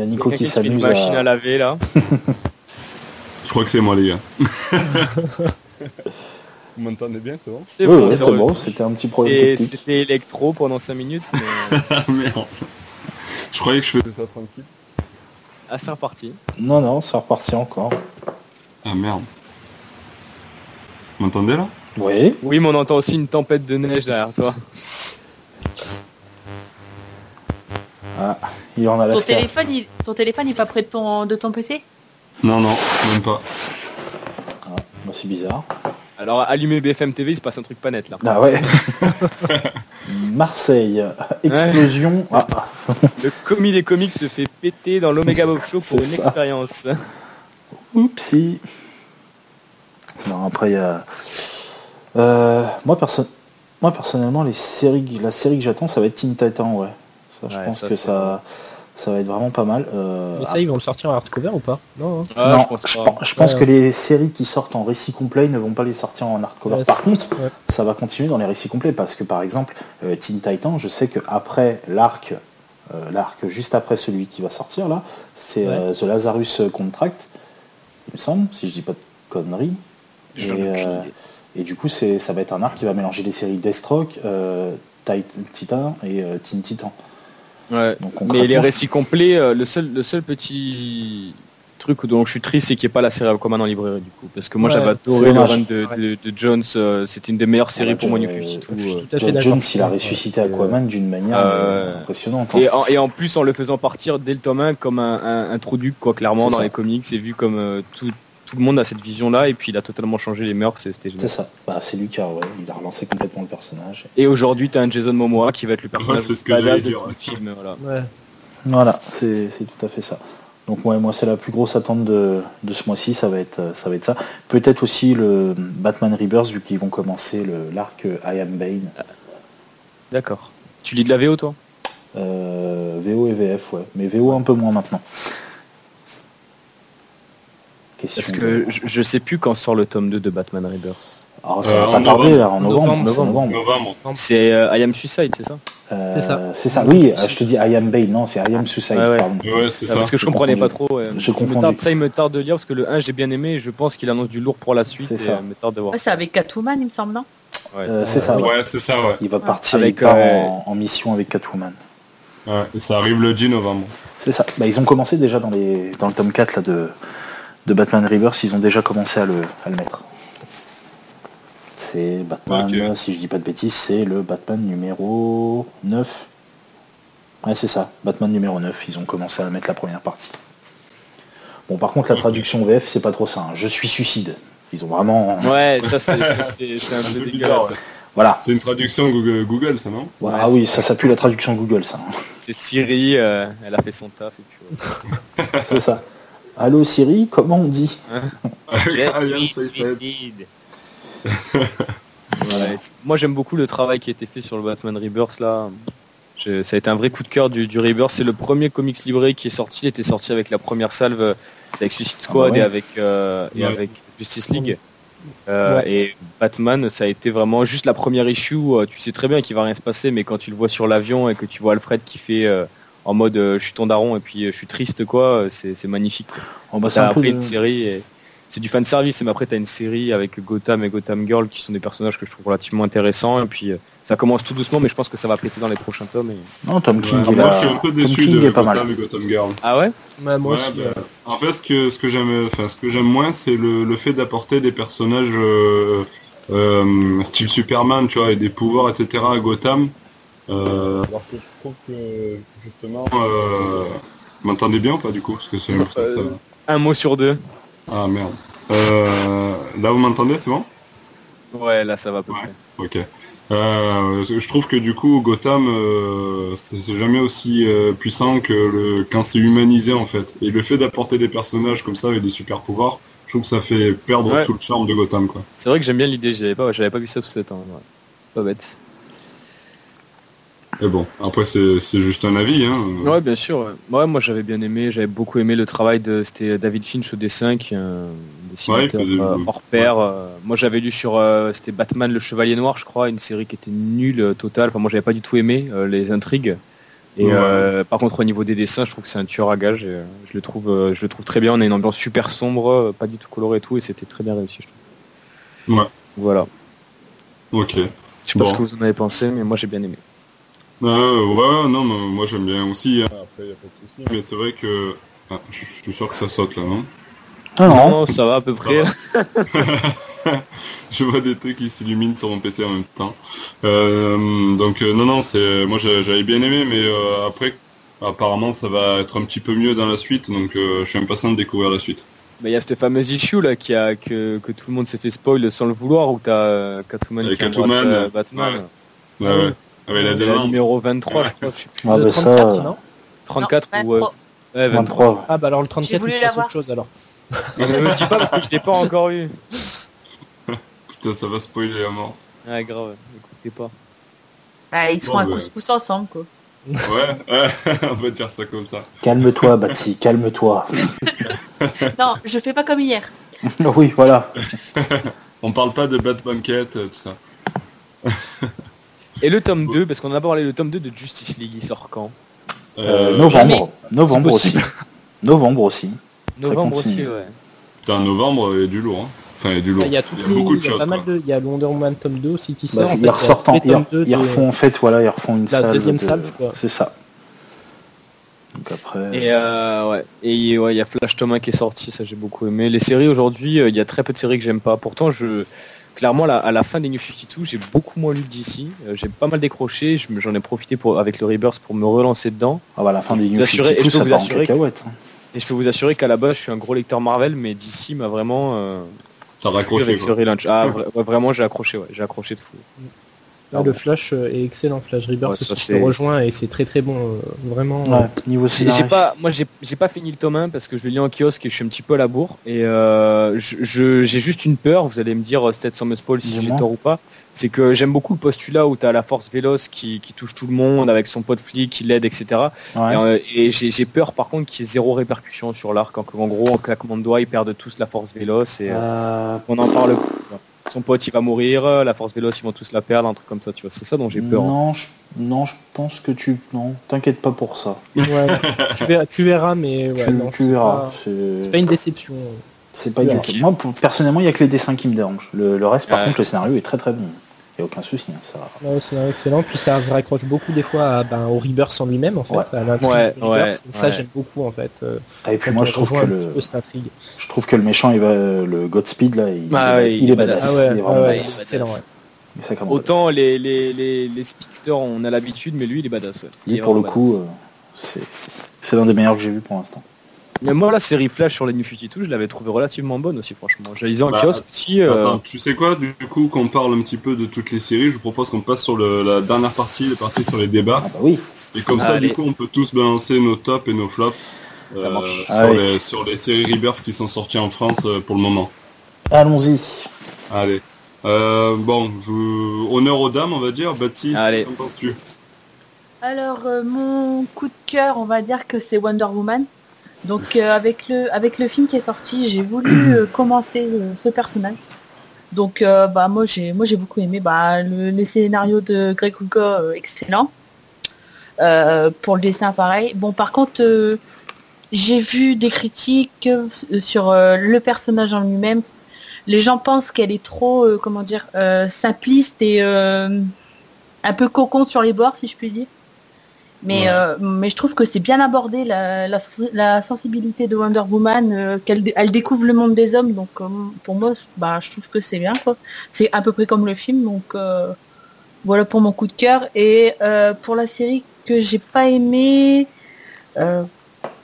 y a Nico qui fait une s'amuse machine à à... laver là. Je crois que c'est moi, les gars. Vous m'entendez bien, c'est bon C'est Oui, bon, c'est c'est c'était un petit problème Et c'était électro pendant 5 minutes, mais Ah merde. Je croyais que je faisais ça tranquille. assez reparti. Non, non, c'est reparti encore. Ah merde. Vous m'entendez là? Oui. Oui, mais on entend aussi une tempête de neige derrière toi. Ah, il en Ton Alaska. téléphone, il... ton téléphone est pas près de ton, de ton PC Non, non, même pas. Ah, bah, c'est bizarre. Alors, allumer BFM TV, il se passe un truc pas net là. Ah ouais. Marseille, explosion. Ah, Le commis des comics se fait péter dans l'Omega Bob Show pour une ça. expérience. oupsie. Non, après il y a. Euh, moi, perso- moi personnellement, les séries, la série que j'attends, ça va être Teen Titan, ouais. Ça, je Ouais, pense ça, que ça, ça va être vraiment pas mal. Euh, Mais ça, ils vont le sortir en hardcover ou pas Non. hein. Ah, non, je pense je, pas. pen- je pense Ouais, que les séries qui sortent en récit complet ne vont pas les sortir en hardcover. Ouais, Par contre, ouais. ça va continuer dans les récits complets parce que par exemple, euh, Teen Titan, je sais que après l'arc, euh, l'arc juste après celui qui va sortir là, c'est Ouais. euh, The Lazarus Contract, il me semble, si je dis pas de conneries. Et, euh, et du coup, c'est, ça va être un arc qui va mélanger les séries Deathstroke, euh, Tit- Titan et euh, Teen Titan. Ouais. Donc, Mais les récits complets, euh, le seul, le seul petit truc dont je suis triste, c'est qu'il n'y ait pas la série Aquaman en librairie du coup. Parce que moi Ouais, j'avais adoré le run de, de- de Jones, euh, c'était une des meilleures séries Ouais, pour moi je- New 52. je suis euh. tout à fait d'accord. Jones, il a ressuscité Aquaman d'une manière euh, Euh, impressionnante. hein. Et en, et en plus en le faisant partir dès le tome 1 comme un, un, un trou duc quoi clairement dans ça. les comics c'est vu comme euh, tout, tout le monde a cette vision là et puis il a totalement changé les mœurs c'était C'est ça. Bah, c'est lui qui a, ouais, il a relancé complètement le personnage. Et aujourd'hui t'as un Jason Momoa qui va être le personnage c'est ce que de dire, tout le ouais. film voilà. Ouais. Voilà, c'est c'est tout à fait ça. Donc ouais, moi c'est la plus grosse attente de, de ce mois-ci, ça va être euh, ça va être ça. Peut-être aussi le Batman Rebirth vu qu'ils vont commencer le- l'arc I Am Bane. D'accord. Tu lis de la VO toi? Euh, VO et VF, ouais. Mais VO un peu moins maintenant. Question Parce que je, je sais plus quand sort le tome 2 de Batman Rebirth. Alors, ça Euh, va en pas tarder novembre. là, en novembre. Novembre, c'est novembre. Novembre. C'est euh, I Am Suicide c'est ça Euh, C'est ça. C'est ça, oui, je te dis I Am Bane, non, c'est I Am Suicide, Ouais, ouais. pardon. Ouais, c'est Ah, ça. Parce que je je comprenais pas trop. ouais. Je tarde- ça il me tarde de lire parce que le 1 j'ai bien aimé et je pense qu'il annonce du lourd pour la suite C'est et ça. me tarde de voir. Ouais, c'est avec Catwoman, il me semble, non Ouais. Euh, c'est ça, ouais. Ouais, c'est ça, ouais. Il va partir, Avec, il part euh, en, en mission avec Catwoman. ouais. Et ça arrive le 10 novembre. C'est ça. Bah, ils ont commencé déjà dans, les, dans le tome 4 là, de, de Batman Rebirth, ils ont déjà commencé à le, à le mettre. C'est Batman, si je dis pas de bêtises, c'est le Batman numéro 9. Ouais, c'est ça, Batman numéro 9, ils ont commencé à mettre la première partie. Bon, par contre, la traduction VF, c'est pas trop ça. hein. Je suis suicide. Ils ont vraiment. Ouais, ça c'est un Un peu bizarre. Voilà. C'est une traduction Google, Google ça, non? Ouais, ah oui, ça, ça pue la traduction Google, ça. hein. C'est Siri, euh, elle a fait son taf. Et puis, c'est ça. Allô Siri, comment on dit. Ouais, c'est- Moi j'aime beaucoup le travail qui a été fait sur le Batman Rebirth là. Je- ça a été un vrai coup de cœur du, du Rebirth. C'est le premier comics livré qui est sorti. Il était sorti avec la première salve avec Suicide Squad Ah ouais. et avec euh, et Ouais. avec Justice League. Euh, Ouais. Et Batman, ça a été vraiment juste la première issue. euh, tu sais très bien qu'il va rien se passer, mais quand tu le vois sur l'avion et que tu vois Alfred qui fait euh, en mode euh, je suis ton daron et puis euh, je suis triste quoi, euh, c'est magnifique. quoi. Oh, bah, un après de- une série et c'est du fan service mais après t'as une série avec Gotham et Gotham Girl qui sont des personnages que je trouve relativement intéressants et puis euh, ça commence tout doucement mais je pense que ça va péter dans les prochains tomes et... Non, Tom King, Ouais, il moi, a- je suis un peu Tom déçu King de est pas mal. Gotham et Gotham Girl. ah ouais? Ouais, moi Ouais, aussi. bah, euh, En fait, ce que ce que j'aime, enfin ce que j'aime moins, c'est le, le fait d'apporter des personnages euh, euh, style Superman, tu vois, et des pouvoirs, etc. à Gotham. Euh, alors que je trouve que justement, euh, vous m'entendez bien ou pas du coup? Parce que c'est ça- un mot sur deux Ah merde. Euh, là, vous m'entendez, c'est bon? Ouais là ça va à peu Ouais. près Ok. Euh, je trouve que du coup Gotham euh, c'est c'est jamais aussi euh, puissant que le quand c'est humanisé en fait. Et le fait d'apporter des personnages comme ça avec des super pouvoirs, je trouve que ça fait perdre Ouais. tout le charme de Gotham quoi. c'est vrai que j'aime bien l'idée j'avais pas j'avais pas vu ça sous cet angle ouais. pas bête Et bon, après c'est juste un avis hein. ouais bien sûr ouais. Moi j'avais bien aimé j'avais beaucoup aimé le travail de c'était David Finch au dessin qui est un dessinateur Ouais, euh, hors pair euh, moi j'avais lu sur euh, c'était Batman le Chevalier Noir je crois une série qui était nulle euh, totale enfin moi j'avais pas du tout aimé euh, les intrigues et Ouais. euh, par contre au niveau des dessins je trouve que c'est un tueur à gage et, euh, je le trouve euh, je le trouve très bien on a une ambiance super sombre euh, pas du tout colorée et tout et c'était très bien réussi je trouve Ouais. voilà Ok. je sais pas Bon. ce que vous en avez pensé mais moi j'ai bien aimé Euh, ouais, non, mais moi j'aime bien aussi. hein. Après, y a pas de souci. Mais c'est vrai que ah, je suis sûr que ça saute là, non? Ah non, non ça va à peu près je vois des trucs qui s'illuminent sur mon PC en même temps. Euh, donc euh, non, non, c'est moi j'a- j'avais bien aimé, mais euh, après, apparemment, ça va être un petit peu mieux dans la suite, donc euh, je suis impatient de découvrir la suite. Bah, il y a cette fameuse issue là qui a que, que tout le monde s'est fait spoil sans le vouloir où t'as Catwoman Avec qui embrasse Catwoman, euh, Batman. Ouais, ouais. Avec la demande. numéro 23 je crois, je sais plus. Ah, Le bah, ça, 34, euh, non 34 Non, ou euh, 23. ouais, 23. 23. Ah bah alors le 34 voulu il se passe autre chose alors. Ne me dis pas parce que je l'ai pas encore eu. Putain, ça va spoiler à mort. Ouais grave, écoutez pas. Ah, ils sont Bon, à ouais. couscous ensemble quoi. Ouais, ouais, on va dire ça comme ça. Calme-toi, Batsy, calme-toi. non, je fais pas comme hier. oui, voilà. On parle pas de Bad Banquette, euh, tout ça. Et le tome 2, parce qu'on a parlé le tome 2 de Justice League, il sort quand Euh, Euh, novembre. Novembre aussi. Novembre aussi. Novembre aussi, ouais. Putain, novembre, il y a du lourd. Hein. Enfin, il y a du lourd. Il y a, toutes Il y a les- beaucoup de il y a choses. pas mal de, il y a le Wonder Woman tome 2 aussi qui Bah, sort. en ils fait, ressortent il y a en- ils, 2 ils de- refont en fait, voilà, ils refont une La salve. deuxième de- quoi. C'est ça. Donc après. Et euh, ouais, et ouais, il y a Flash Tome 1 qui est sorti, ça j'ai beaucoup aimé. Les séries aujourd'hui, euh, il y a très peu de séries que j'aime pas. Pourtant, je clairement là, à la fin des New 52, j'ai beaucoup moins lu d'ici. j'ai pas mal décroché. J'en ai profité pour avec le Rebirth pour me relancer dedans. Ah bah, la fin Je des peux New vous assurer- 52, et je peux ça vous assurer que- hein. Et je peux vous assurer qu'à la base, je suis un gros lecteur Marvel, mais d'ici m'a vraiment euh, T'as raccroché, avec ce relaunch. Ah, vra- ouais, vraiment, j'ai accroché, ouais, j'ai accroché de fou. Ah, le Flash euh, est excellent, Flash Rebirth Ouais, ça, rejoins et c'est très très bon, euh, vraiment. Ouais, niveau J'ai scénario. j'ai pas, moi j'ai pas fini le tome 1 parce que je le lis en kiosque et je suis un petit peu à la bourre et euh, j'ai juste une peur. Vous allez me dire sans me spoil si j'ai tort ou pas. C'est que j'aime beaucoup le postulat où t'as la force véloce qui, qui touche tout le monde avec son pote flic qui l'aide etc. Ouais. Et, euh, et j'ai peur par contre qu'il y ait zéro répercussion sur l'arc en, en gros en claquement de doigts ils perdent tous la force véloce et euh, on en parle. Son pote il va mourir, la force véloce ils vont tous la perdre, un truc comme ça tu vois. C'est ça dont j'ai peur. hein. non, je, non, je pense que tu. Non, t'inquiète pas pour ça. Ouais, tu, verras, tu verras, mais ouais, tu non, tu c'est verras. pas- C'est pas une déception. c'est pas une déception. Moi, pour- personnellement, il y a que les dessins qui me dérangent. Le, le reste, par Ouais. contre, le scénario est très très bon. Il n'y a aucun souci. hein, ça. Ouais, c'est excellent. Puis ça se raccroche beaucoup des fois à, ben, au Rebirth en lui-même, en fait, Ouais. à ça, ouais. j'aime beaucoup, en fait. euh, Ah, et puis moi, je trouve que le, peu cette intrigue. je trouve que le méchant, il va, le Godspeed là, il, Ah il, est badass. Ah ouais, il est vraiment ouais, badass. Autant les, les, les, les speedsters on a l'habitude mais lui il est badass. Ouais. badass. Il Lui, est pour le coup, euh, c'est c'est l'un des meilleurs que j'ai vu pour l'instant. Mais moi la série Flash sur les New 52 je l'avais trouvé relativement bonne aussi franchement. Je lisais en Bah, kiosque aussi. euh, Attends, tu sais quoi, du coup, qu'on parle un petit peu de toutes les séries, je vous propose qu'on passe sur le- la dernière partie, la partie sur les débats. Ah bah oui. Et comme ça, Allez. du coup, on peut tous balancer nos tops et nos flops Ça euh, marche. sur, Allez. les, sur les séries Rebirth qui sont sorties en France euh, pour le moment. Allons-y. Allez. Euh, bon, je... honneur aux dames, on va dire. Allez. qu'en penses-tu? Alors euh, mon coup de cœur, on va dire que c'est Wonder Woman. Donc euh, avec le avec le film qui est sorti, j'ai voulu euh, commencer euh, ce personnage. Donc bah moi j'ai moi j'ai beaucoup aimé bah le, le scénario de Greg Rucka euh, excellent. Pour le dessin pareil. Bon par contre j'ai vu des critiques sur le personnage en lui-même. Les gens pensent qu'elle est trop comment dire simpliste et un peu cocon sur les bords si je puis dire. Mais, Ouais. euh, mais je trouve que c'est bien abordé la, la, la sensibilité de Wonder Woman, euh, qu'elle elle découvre le monde des hommes, donc euh, pour moi, bah, je trouve que c'est bien. quoi. C'est à peu près comme le film, donc euh, voilà pour mon coup de cœur. Et euh, pour la série que j'ai pas aimé, euh,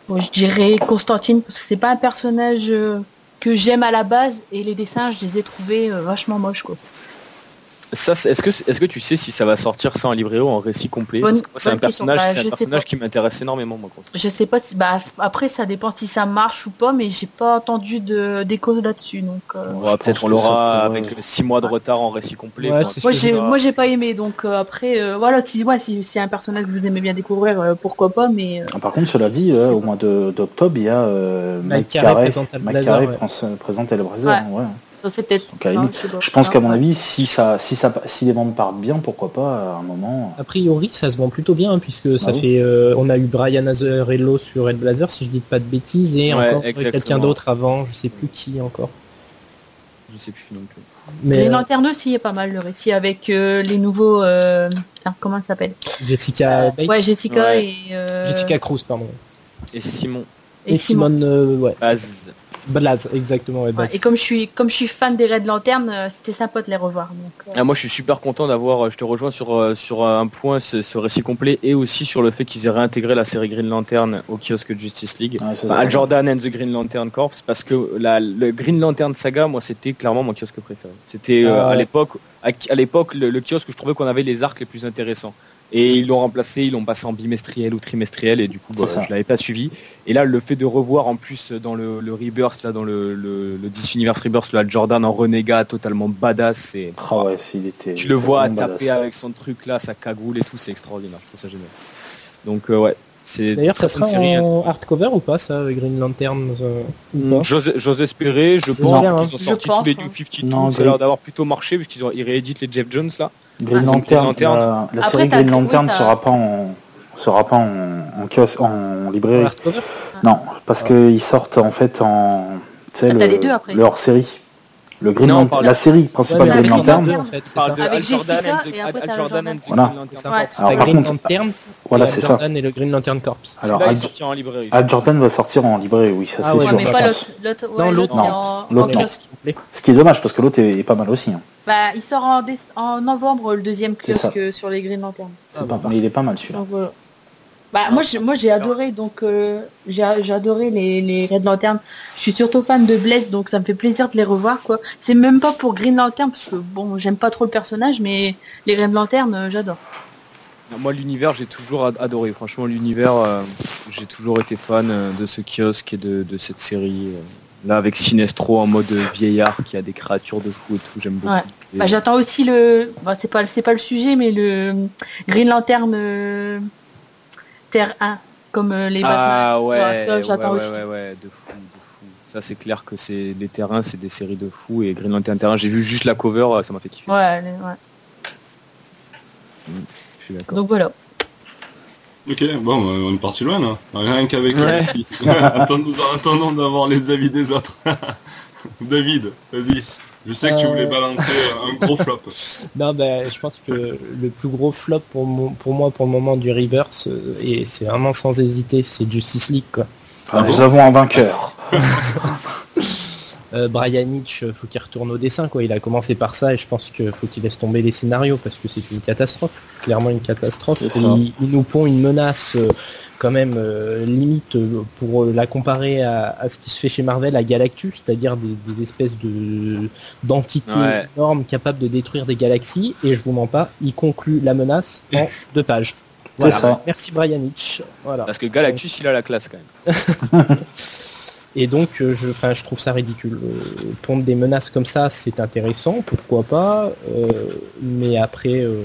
bon, je dirais Constantine, parce que c'est pas un personnage que j'aime à la base, et les dessins, je les ai trouvés vachement moches. quoi. Ça, c'est- est-ce que est-ce que tu sais si ça va sortir ça en livret ou en récit complet? Bonne- Parce que moi, c'est un personnage, Bah, c'est un personnage qui m'intéresse énormément moi. contre. Je sais pas si, bah, après ça dépend si ça marche ou pas, mais j'ai pas entendu de d'écho là-dessus, donc. euh, peut-être on l'aura avec 6 mois de retard en récit complet. Ouais, quoi. c'est Moi j'ai je- moi j'ai pas aimé donc euh, après euh, voilà si ouais, si c'est un personnage que vous aimez bien découvrir euh, pourquoi pas mais euh, Ah, Par contre, cela dit, euh, au mois de- d'octobre, il y a euh, Mike Carey, présente Mike Hellblazer, C'est peut-être Donc, à la non, limite, je pense qu'à mon avis, si ça, si ça, si les ventes partent bien, pourquoi pas à un moment. A priori, ça se vend plutôt bien hein, puisque ça Ah oui. fait. euh, on a eu Brian Azarello sur Hellblazer, si je dis pas de bêtises, et Ouais, encore euh, exactement. quelqu'un d'autre avant, je sais plus qui encore. Je sais plus non plus. Mais Les euh, lanternes aussi est pas mal le récit avec euh, les nouveaux euh, comment ça s'appelle? Jessica Bates, Ouais Jessica Ouais. et euh, Jessica Cruz, pardon. Et Simon. Et, Simone, euh, ouais. Baz. Blaz, exactement. Ouais, et comme je suis comme je suis fan des Red Lantern, euh, c'était sympa de les revoir. Donc, euh, Ah, moi je suis super content d'avoir, je te rejoins sur, sur un point, ce, ce récit complet, et aussi sur le fait qu'ils aient réintégré la série Green Lantern au kiosque Justice League. Ça, Bah, Al. Jordan and the Green Lantern Corps parce que la, le Green Lantern saga moi c'était clairement mon kiosque préféré c'était euh, Ah à l'époque à, à l'époque le, le kiosque où je trouvais qu'on avait les arcs les plus intéressants et ils l'ont remplacé ils l'ont passé en bimestriel ou trimestriel et du coup bah, je l'avais pas suivi et là le fait de revoir en plus dans le, le Rebirth là dans le, le, le DC Universe Rebirth le Al Jordan en renégat totalement badass c'est Ah ouais, s'il était. tu le vois taper badass. avec son truc là sa cagoule et tout c'est extraordinaire je trouve ça génial donc euh, ouais D'ailleurs, ça sera série, hein. en hardcover ou pas, ça, Green Lantern euh, pas J'ose espérer, je pense qu'ils ont Je sorti pense, tous les hein. New 52, Non, ça a l'air d'avoir plutôt marché puisqu'ils ont ils rééditent les Jeff Jones là. Green Ah, Green Lantern, Lantern. la, la Après, série Green Lantern sera pas en sera pas en, en kiosque, en En librairie. hardcover Non, parce qu'ils sortent en fait en tu sais, Ah, t'as le, les deux après. le hors série. Le Green Non, on Lantern, la série Ouais, principale mais Green avec Lantern. En fait, ça. De Avec Al Jordan Jessica, and the, et après, Al t'as Jordan Jordan. and the Voilà. Green. Ouais. Alors, par Green contre- Lantern, Voilà, et c'est ça. Jordan et le Green Lantern Corps. Alors, Al, en librairie. Al Jordan va sortir en librairie, oui, ça Ah c'est ouais, ouais, sûr, mais je pas pense. l'autre. L'autre, Non, ouais, l'autre, non. L'autre, non. kiosque. Ce qui est dommage parce que l'autre est, est pas mal aussi. hein. Bah, il sort en, déce- en novembre le deuxième kiosque sur les Green Lantern. C'est pas mal. Mais il est pas mal celui-là. Bah moi j'ai moi j'ai adoré donc euh, j'ai j'ai adoré les, les Red Lantern. Je suis surtout fan de Blaze donc ça me fait plaisir de les revoir quoi. C'est même pas pour Green Lantern parce que bon j'aime pas trop le personnage mais les Red Lantern euh, j'adore. Moi l'univers j'ai toujours ad- adoré. Franchement l'univers euh, j'ai toujours été fan de ce kiosque et de, de cette série. Là avec Sinestro en mode vieillard qui a des créatures de fou et tout, j'aime beaucoup. Ouais. Et- Bah j'attends aussi le bah, c'est pas c'est pas le sujet mais le Green Lantern Terre 1 comme euh, les Batman. Ah ouais, Ouais, ça, ouais, j'attends ouais, aussi. ouais, ouais, de fou, de fou. Ça c'est clair que c'est les terrains, c'est des séries de fous et Green Lantern Terrain, j'ai vu juste la cover, euh, ça m'a fait kiffer. Ouais, les- ouais. Je suis d'accord. Donc voilà. Ok, bon, bah, on est parti loin là. Rien qu'avec Ouais. Attendons d'avoir les avis des autres. David, vas-y. Je sais que tu Euh. voulais balancer un gros flop. Non, bah, je pense que le plus gros flop pour, mon- pour moi pour le moment du Rebirth, euh, et c'est vraiment sans hésiter, c'est Justice League. Quoi. Ah, nous avons un vainqueur. Euh, Brian Hitch, euh, faut qu'il retourne au dessin. Quoi. Il a commencé par ça et je pense qu'il faut qu'il laisse tomber les scénarios parce que c'est une catastrophe. Clairement une catastrophe. Il, il nous pond une menace euh, quand même euh, limite pour la comparer à, à ce qui se fait chez Marvel à Galactus, c'est-à-dire des, des espèces de d'entités Ouais. énormes capables de détruire des galaxies. Et je vous mens pas, il conclut la menace en deux pages. Voilà. ça. Merci Brian Hitch. Voilà. Parce que Galactus il a la classe quand même. Et donc, euh, je, enfin, je trouve ça ridicule. Euh, pondre des menaces comme ça, c'est intéressant, pourquoi pas. euh, mais après, euh,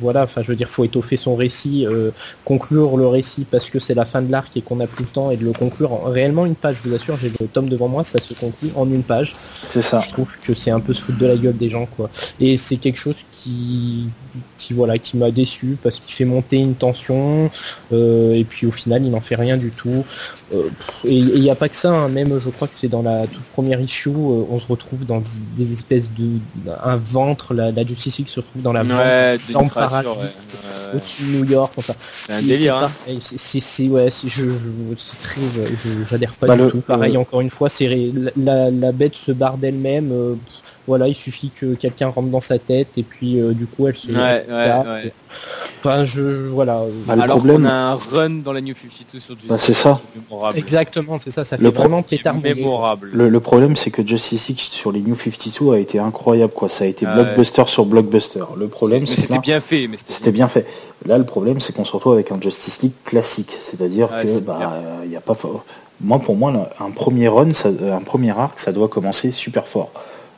voilà, enfin, je veux dire, faut étoffer son récit, euh, conclure le récit parce que c'est la fin de l'arc et qu'on n'a plus le temps et de le conclure en réellement une page. Je vous assure, j'ai le tome devant moi, ça se conclut en une page. C'est ça. Je trouve que c'est un peu se foutre de la gueule des gens, quoi. Et c'est quelque chose qui, qui voilà, qui m'a déçu parce qu'il fait monter une tension et puis au final, il n'en fait rien du tout. Et il n'y a pas que ça, hein, même je crois que c'est dans la toute première issue, euh, on se retrouve dans des, des espèces de un ventre, la, la Justice League se retrouve dans la Ouais, des dans Parasite, ouais. Ouais, ouais. au-dessus de New York, enfin. C'est un c'est- délire, c'est hein. c'est- ouais, c'est- je, je, très, j'adhère pas Bah, du le- tout. Pareil, le- encore une fois, c'est la, la bête se barre d'elle-même. euh, voilà, il suffit que quelqu'un rentre dans sa tête et puis euh, du coup elle se. Ouais, ouais. Enfin, je voilà. Bah, le Alors problème- qu'on a un run dans la New 52 sur Justice Bah, c'est ça. mémorable. Exactement, c'est ça. Ça Le fait pro- vraiment pétard. mémorable. Le, le problème, c'est que Justice League sur les New 52 a été incroyable, quoi. Ça a été Ah blockbuster sur blockbuster. Le problème, c'est que c'était bien fait, mais c'était bien fait. Là, le problème, c'est qu'on se retrouve avec un Justice League classique, c'est-à-dire Ouais, que, c'est bah, il y a pas. Moi, pour moi, un premier run, ça- un premier arc, ça doit commencer super fort.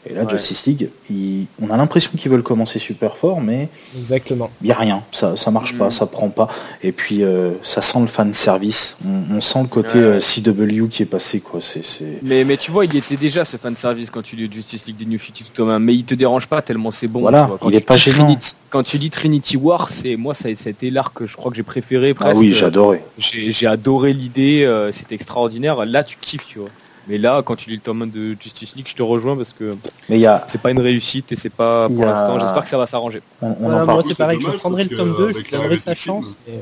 Et là, Ouais. Justice League, il- on a l'impression qu'ils veulent commencer super fort, mais Exactement. il y a rien. Ça, ça marche pas, Mhm. ça prend pas. Et puis, euh, ça sent le fan service. On, on sent le côté Ouais, ouais. euh, CW qui est passé, quoi. C'est. Mais, mais tu vois, il y était déjà ce fan service quand tu lis Justice League des New 52 Thomas, mais il te dérange pas tellement c'est bon. Voilà, tu vois. Quand il tu est pas lis gênant. Trinity- quand tu lis Trinity War, c'est moi ça, ça a été l'arc que je crois que j'ai préféré. Ah presque. oui, j'adorais. J'ai j'ai adoré l'idée, euh, c'était extraordinaire. Là, tu kiffes, tu vois. Mais là, quand tu lis le tome 1 de Justice League, je te rejoins parce que Mais il y a, c'est pas une réussite et c'est pas pour a- l'instant. J'espère que ça va s'arranger. on, on Voilà, en moi c'est pareil, je prendrai le tome que 2, je avec lui la donnerai sa chance. et-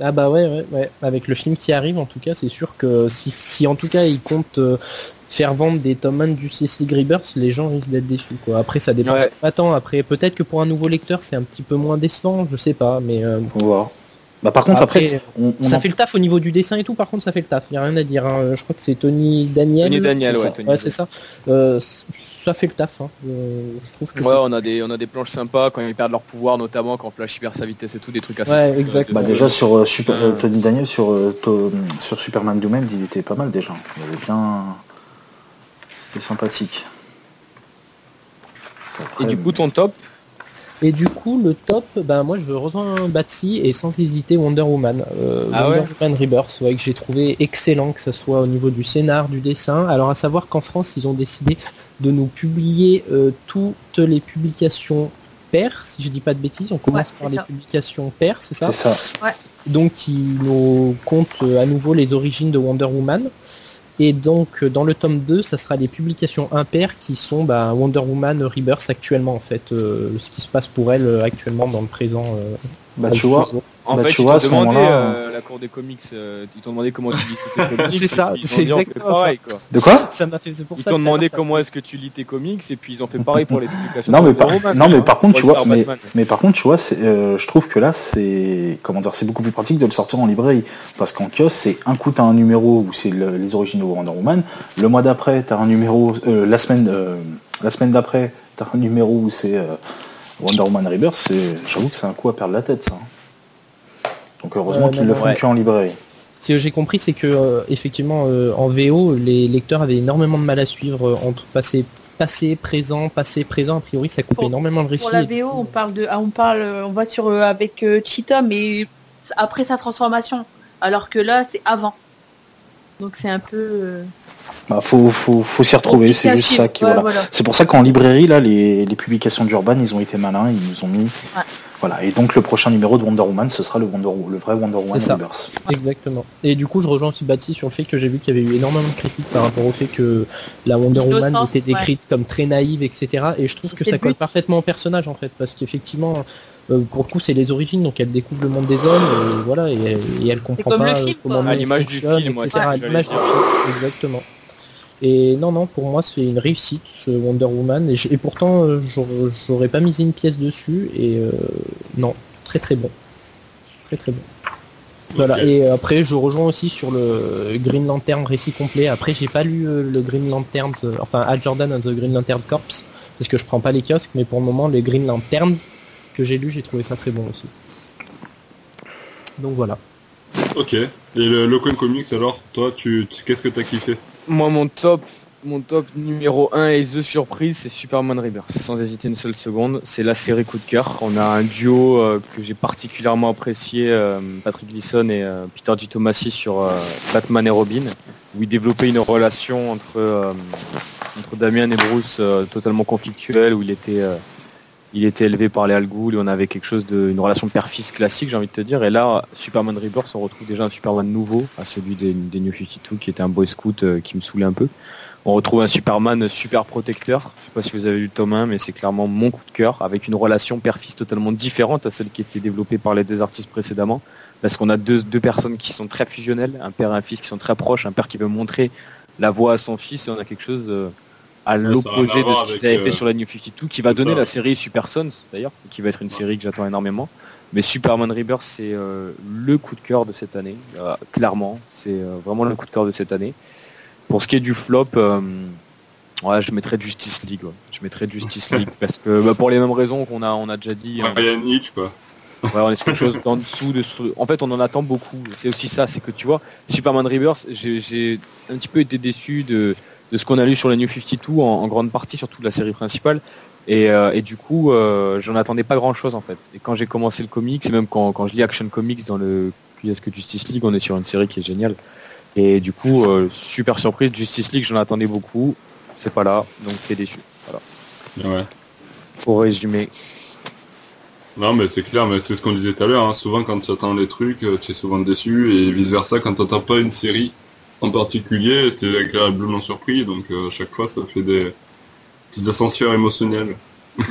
Ah bah ouais, ouais, ouais. Avec le film qui arrive, en tout cas, c'est sûr que si, si en tout cas il compte euh, faire vendre des tomes 1 du CC Rebirth, les gens risquent d'être déçus. Quoi. Après, ça dépend Ouais. pas tant. Après, peut-être que pour un nouveau lecteur, c'est un petit peu moins décevant, je sais pas. Mais euh, On va voir. Bah, par contre, après, après, on, on ça en- fait le taf au niveau du dessin et tout. Par contre, ça fait le taf. Y a rien à dire. hein. Je crois que c'est Tony Daniel. Tony Daniel, c'est ouais, ça. Tony Ouais, c'est ça. Euh, ça fait le taf. hein. Euh, je trouve que Ouais, on a des on a des planches sympas quand ils perdent leur pouvoir, notamment quand Flash perd sa vitesse et tout, des trucs assez. Ouais, exact. bah, déjà sur euh, Super- euh, Tony Daniel sur, euh, to- sur Superman Doom End, il était pas mal déjà. Il avait bien. C'était sympathique. Après, Et du coup, ton top? Et du coup, le top, ben moi je rejoins Batsy et sans hésiter Wonder Woman. Euh, Ah Wonder ouais Woman Rebirth, ouais, que j'ai trouvé excellent, que ce soit au niveau du scénar, du dessin. Alors à savoir qu'en France, ils ont décidé de nous publier euh, toutes les publications paires, si je dis pas de bêtises. On commence Ouais, par les publications paires, c'est ça c'est ça. donc qui nous compte euh, à nouveau les origines de Wonder Woman. Et donc euh, dans le tome 2, ça sera les publications impaires qui sont bah, Wonder Woman Rebirth actuellement en fait, euh, ce qui se passe pour elle euh, actuellement dans le présent. Bah, à tu vois, jour. En Bah, fait, tu ils vois, t'ont à ce demandé euh, la cour des comics, euh, ils t'ont demandé comment tu lis tes comics. C'est ça, c'est exactement pareil, quoi. de quoi Ça m'a fait c'est pour Ils ça. t'ont demandé ça- comment est-ce que tu lis tes comics et puis ils ont fait pareil pour les publications. Non, de mais par- non, mais hein, par contre, tu vois, mais-. Mais par contre, tu vois, c'est, euh, je trouve que là, c'est comment dire, c'est beaucoup plus pratique de le sortir en librairie, parce qu'en kiosque, c'est un coup t'as un numéro où c'est le- les origines de Wonder Woman, le mois d'après t'as un numéro, euh, la semaine, euh, la semaine d'après t'as un numéro où c'est euh, Wonder Woman Rebirth. C'est, j'avoue que c'est un coup à perdre la tête, ça. hein. Donc heureusement Ouais, qu'ils le font ouais. que en librairie. Ce que j'ai compris, c'est que euh, effectivement euh, en VO, les lecteurs avaient énormément de mal à suivre euh, entre passé, passé, présent, passé, présent. A priori, ça coupait Pour- énormément le récit. Pour la VO, on parle de, ah, on parle, on va sur euh, avec euh, Cheetah, mais après sa transformation, alors que là, c'est avant. Donc c'est un peu. Bah, faut, faut, faut s'y retrouver. C'est juste ça qui, Ouais, voilà. voilà. C'est pour ça qu'en librairie, là, les, les publications d'Urban, ils ont été malins, ils nous ont mis. Ouais. Voilà. Et donc le prochain numéro de Wonder Woman, ce sera le Wonder, le vrai Wonder Woman ça. Rebirth. Exactement. Et du coup, je rejoins aussi Baptiste sur le fait que j'ai vu qu'il y avait eu énormément de critiques par rapport au fait que la Wonder Woman était décrite comme très naïve, etc. Et je trouve que ça le colle parfaitement au personnage en fait, parce qu'effectivement, euh, pour le coup, c'est les origines, donc elle découvre le monde des hommes, et voilà, et, et elle comprend comme pas le euh, film, comment l'image du fonctionne, film, ouais, etc. l'image du film, exactement. Et non, non, pour moi, c'est une réussite, ce Wonder Woman, et, et pourtant, euh, j'aurais- pas misé une pièce dessus, et euh, non, très très bon. Très très bon. Voilà, et après je rejoins aussi sur le Green Lantern récit complet. Après j'ai pas lu euh, le Green Lantern, euh, enfin Al Jordan and the Green Lantern Corps, parce que je prends pas les kiosques, mais pour le moment les Green Lanterns que j'ai lu, j'ai trouvé ça très bon aussi. Donc voilà. Ok. Et le Locan Comics, alors, toi, tu, qu'est-ce que t'as kiffé? Moi, mon top, mon top numéro 1 et The Surprise, c'est Superman Rebirth. Sans hésiter une seule seconde, c'est la série coup de cœur. On a un duo euh, que j'ai particulièrement apprécié, euh, Patrick Gleason et euh, Peter G. Tomasi sur Batman et Robin, où ils développaient une relation entre, entre Damien et Bruce totalement conflictuelle, où il était, il était élevé par les Al Ghul et on avait quelque chose de, une relation père-fils classique, j'ai envie de te dire. Et là, Superman Rebirth, on retrouve déjà un Superman nouveau, à celui des, New 52, qui était un boy scout euh, qui me saoulait un peu. On retrouve un Superman super protecteur. Je sais pas si vous avez lu le tome 1, mais c'est clairement mon coup de cœur, avec une relation père-fils totalement différente à celle qui était développée par les deux artistes précédemment. Parce qu'on a deux, personnes qui sont très fusionnelles, un père et un fils qui sont très proches, un père qui veut montrer la voix à son fils, et on a quelque chose euh, à l'opposé de ce qu'ils avaient fait euh, sur la New 52, qui va donner ça, la ouais. série Super Sons, d'ailleurs, qui va être une série que j'attends énormément. Mais Superman Rebirth, c'est euh, le coup de cœur de cette année, euh, clairement. C'est euh, vraiment le coup de cœur de cette année. Pour ce qui est du flop, ouais, je mettrais Justice League. ouais. Je mettrais Justice League parce que bah, pour les mêmes raisons qu'on a, on a déjà dit. hein. Ryan Hitch, quoi. Ouais, on est sur quelque chose d'en dessous de ce- En fait, on en attend beaucoup. C'est aussi ça, c'est que tu vois, Superman Rebirth, j'ai un petit peu été déçu de, de ce qu'on a lu sur la New 52 en, en grande partie, surtout de la série principale. Et, euh, et du coup, euh, j'en attendais pas grand chose en fait. Et quand j'ai commencé le comics, et même quand, quand je lis Action Comics dans le que Justice League, on est sur une série qui est géniale. Et du coup, euh, super surprise, Justice League, j'en attendais beaucoup. C'est pas là, donc t'es déçu. Voilà. Ouais. Pour résumer, Non, mais c'est clair, mais c'est ce qu'on disait tout à l'heure. hein. Souvent, quand tu attends les trucs, tu es souvent déçu, et vice versa, quand tu n'attends pas une série en particulier, es agréablement surpris. Donc, euh, à chaque fois, ça fait des petites ascensions émotionnelles.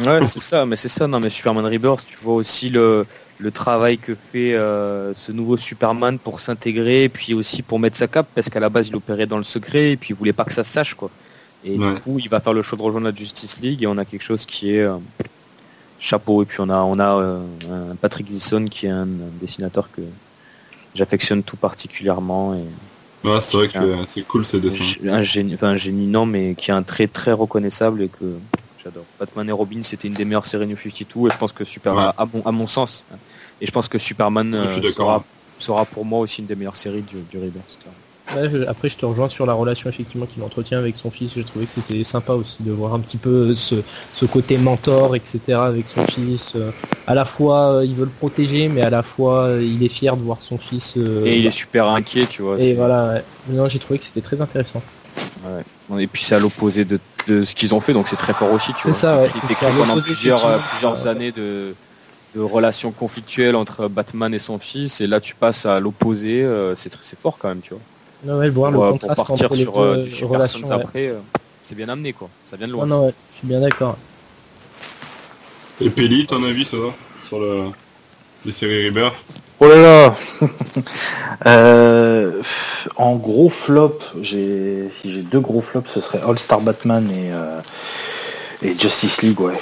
Ouais, c'est ça, mais c'est ça. Non, mais Superman Rebirth, tu vois aussi le, le travail que fait euh, ce nouveau Superman pour s'intégrer, et puis aussi pour mettre sa cape, parce qu'à la base il opérait dans le secret, et puis il voulait pas que ça se sache, quoi. Et Ouais. du coup, il va faire le choix de rejoindre la Justice League, et on a quelque chose qui est euh, chapeau. Et puis on a, on a euh, un Patrick Gleason qui est un, un dessinateur que j'affectionne tout particulièrement, et Ouais, c'est vrai que c'est cool ces dessins. un génie, enfin un génie non, mais qui est un trait très reconnaissable et que j'adore. Batman et Robin, c'était une des meilleures séries New 52 et je pense que Superman, Ouais. à, mon, à mon sens, hein, et je pense que Superman Je euh, sera, sera pour moi aussi une des meilleures séries du, du Rebirth. Clairement. Ouais, je- après, je te rejoins sur la relation effectivement qu'il entretient avec son fils. J'ai trouvé que c'était sympa aussi de voir un petit peu ce, ce côté mentor, etc. avec son fils. Euh, À la fois, euh, il veut le protéger, mais à la fois, euh, il est fier de voir son fils. euh, Et il est super inquiet, tu vois. et c'est- voilà. ouais. Non, j'ai trouvé que c'était très intéressant. ouais. Et puis c'est à l'opposé de, de ce qu'ils ont fait, donc c'est très fort aussi, tu C'est vois. ça, ouais, Il c'est- c'est créé pendant plusieurs, plusieurs années de, de relations conflictuelles entre Batman et son fils, et là tu passes à l'opposé, c'est très- c'est fort quand même, tu vois. Non, ouais, voir pour, le euh, pour contraste partir entre les sur euh, deux du Super relations. Sons ouais. après, euh, c'est bien amené quoi. Ça vient de loin. Non, non, ouais, je suis bien d'accord. Et Pelli, ton avis, ça va Sur le... les séries Rebirth? Oh là là Euh, En gros flop, j'ai si j'ai deux gros flops, ce serait All Star Batman et, euh, et Justice League, ouais.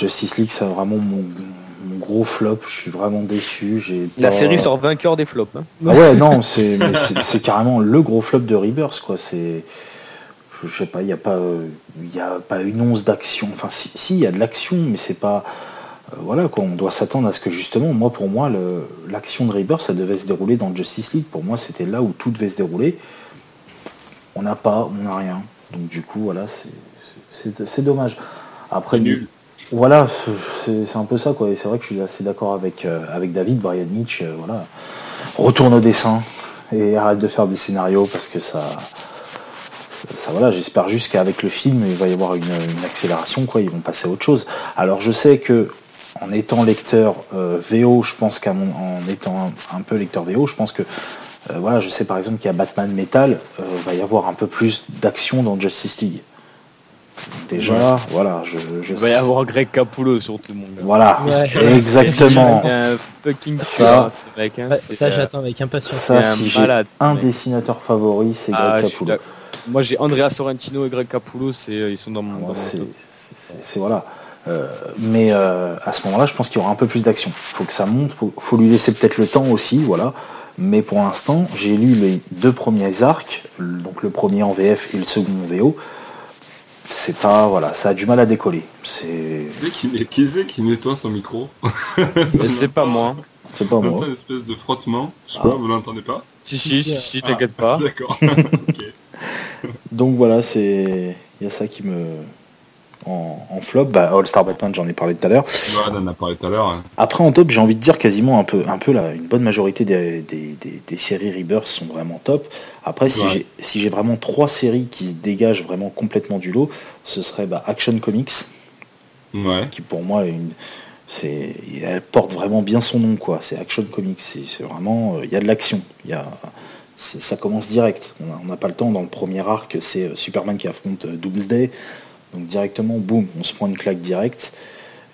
Justice League, c'est vraiment mon gros flop. Je suis vraiment déçu. J'ai La pas- série sort vainqueur des flops. hein. Ah ouais, non, c'est mais c'est- c'est carrément le gros flop de Rebirth, quoi. C'est je sais pas, il y a pas il y a pas une once d'action. Enfin, si, si, il y a de l'action, mais c'est pas euh, voilà quoi. On doit s'attendre à ce que justement, moi pour moi, le- l'action de Rebirth, ça devait se dérouler dans Justice League. Pour moi, c'était là où tout devait se dérouler. On n'a pas, on n'a rien. Donc du coup, voilà, c'est c'est c'est dommage. Après, C'est nul. Voilà, c'est un peu ça c'est vrai que je suis assez d'accord avec euh, David, Brian Hitch, euh, voilà. Retourne au dessin et arrête de faire des scénarios parce que ça, ça voilà, j'espère juste qu'avec le film il va y avoir une, accélération quoi. Ils vont passer à autre chose. Alors je sais que en étant lecteur euh, VO, je pense qu'à mon, en étant un, peu lecteur VO, je pense que euh, voilà, je sais par exemple qu'il y a Batman Metal, euh, va y avoir un peu plus d'action dans Justice League. Déjà, voilà, je, je Il va y avoir Greg Capullo surtout mon gars. voilà, Ouais. exactement. C'est un fucking Ça- tueur, ce mec. hein. Ça, euh, j'attends avec impatience. Ça, un si j'ai malade, un mec. dessinateur favori, c'est Greg Ah, je suis Capullo. Moi j'ai Andrea Sorrentino et Greg Capullo, c'est euh, ils sont dans mon, Moi, dans mon c'est, voilà. Euh, mais euh, à ce moment-là, je pense qu'il y aura un peu plus d'action. Faut que ça monte, faut, faut lui laisser peut-être le temps aussi, voilà. Mais pour l'instant, j'ai lu les deux premiers arcs, donc le premier en VF et le second en VO. C'est pas, voilà, ça a du mal à décoller. C'est, Qui c'est qui, qui, c'est qui nettoie son micro c'est pas moi. c'est pas moi. une espèce de frottement. Je sais Ah. pas, vous l'entendez pas Si si si, si t'inquiète pas. D'accord. ok. Donc voilà, c'est, il y a ça qui me, en, en flop. Bah, All Star Batman, j'en ai parlé tout à l'heure. Ouais, on en a parlé tout à l'heure. hein. Après en top, j'ai envie de dire quasiment un peu, un peu là, une bonne majorité des, des, des- des séries Rebirth sont vraiment top. Après, si j'ai si vraiment trois séries qui se dégagent vraiment complètement du lot, ce serait bah, Action Comics, Ouais. qui pour moi est une, c'est, elle porte vraiment bien son nom quoi. C'est Action Comics, c'est vraiment, euh, il y a de l'action, il y a, ça commence direct. On n'a pas le temps dans le premier arc, c'est euh, Superman qui affronte euh, Doomsday, donc directement, boum, on se prend une claque directe.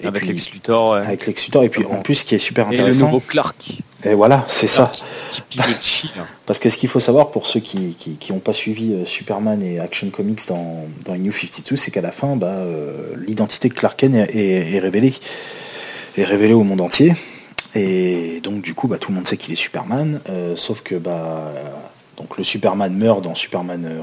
Et Avec Lex Luthor ouais. avec Lex Luthor. Et puis en plus, ce qui est super et le intéressant, nouveau Clark. et voilà, c'est ça. Qui. Parce que ce qu'il faut savoir pour ceux qui qui, qui ont pas suivi euh, Superman et Action Comics dans, dans New 52, c'est qu'à la fin, bah, euh, l'identité de Clark Kent est, est- est révélée, est révélée au monde entier. Et donc du coup, bah, tout le monde sait qu'il est Superman, euh, sauf que bah, donc le Superman meurt dans Superman euh,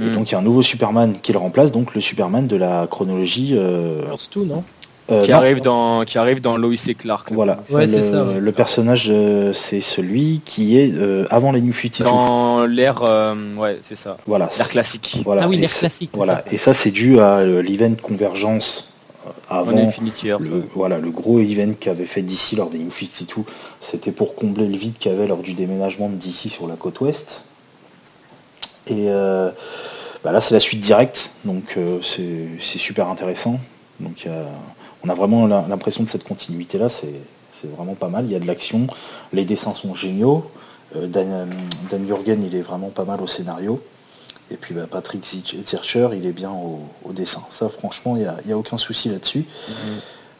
Et Mm. donc il y a un nouveau Superman qui le remplace, donc le Superman de la chronologie. euh, Earth 2, non euh, qui non, arrive dans qui arrive dans Lois et Clark. là. Voilà. Ouais, le, c'est ça, ouais. le personnage, euh, c'est celui qui est euh, avant les New 52. Dans l'ère euh, ouais c'est ça. Voilà. L'ère classique. Voilà. Ah oui, Et c'est- classique. Voilà. ça. Et ça, c'est dû à euh, l'event Convergence En avant. Infinity Earth. Le, voilà, le gros event qu'avait fait DC lors des New 52, c'était pour combler le vide qu'il y avait lors du déménagement de DC sur la côte ouest. Et euh, bah là, c'est la suite directe, donc euh, c'est super intéressant. Donc a- on a vraiment l'impression de cette continuité-là, c'est vraiment pas mal. Il y a de l'action, les dessins sont géniaux. Euh, Dan, Dan Jurgen, il est vraiment pas mal au scénario. Et puis bah, Patrick Zircher, il est bien au, dessin. Ça, franchement, il n'y a, aucun souci là-dessus.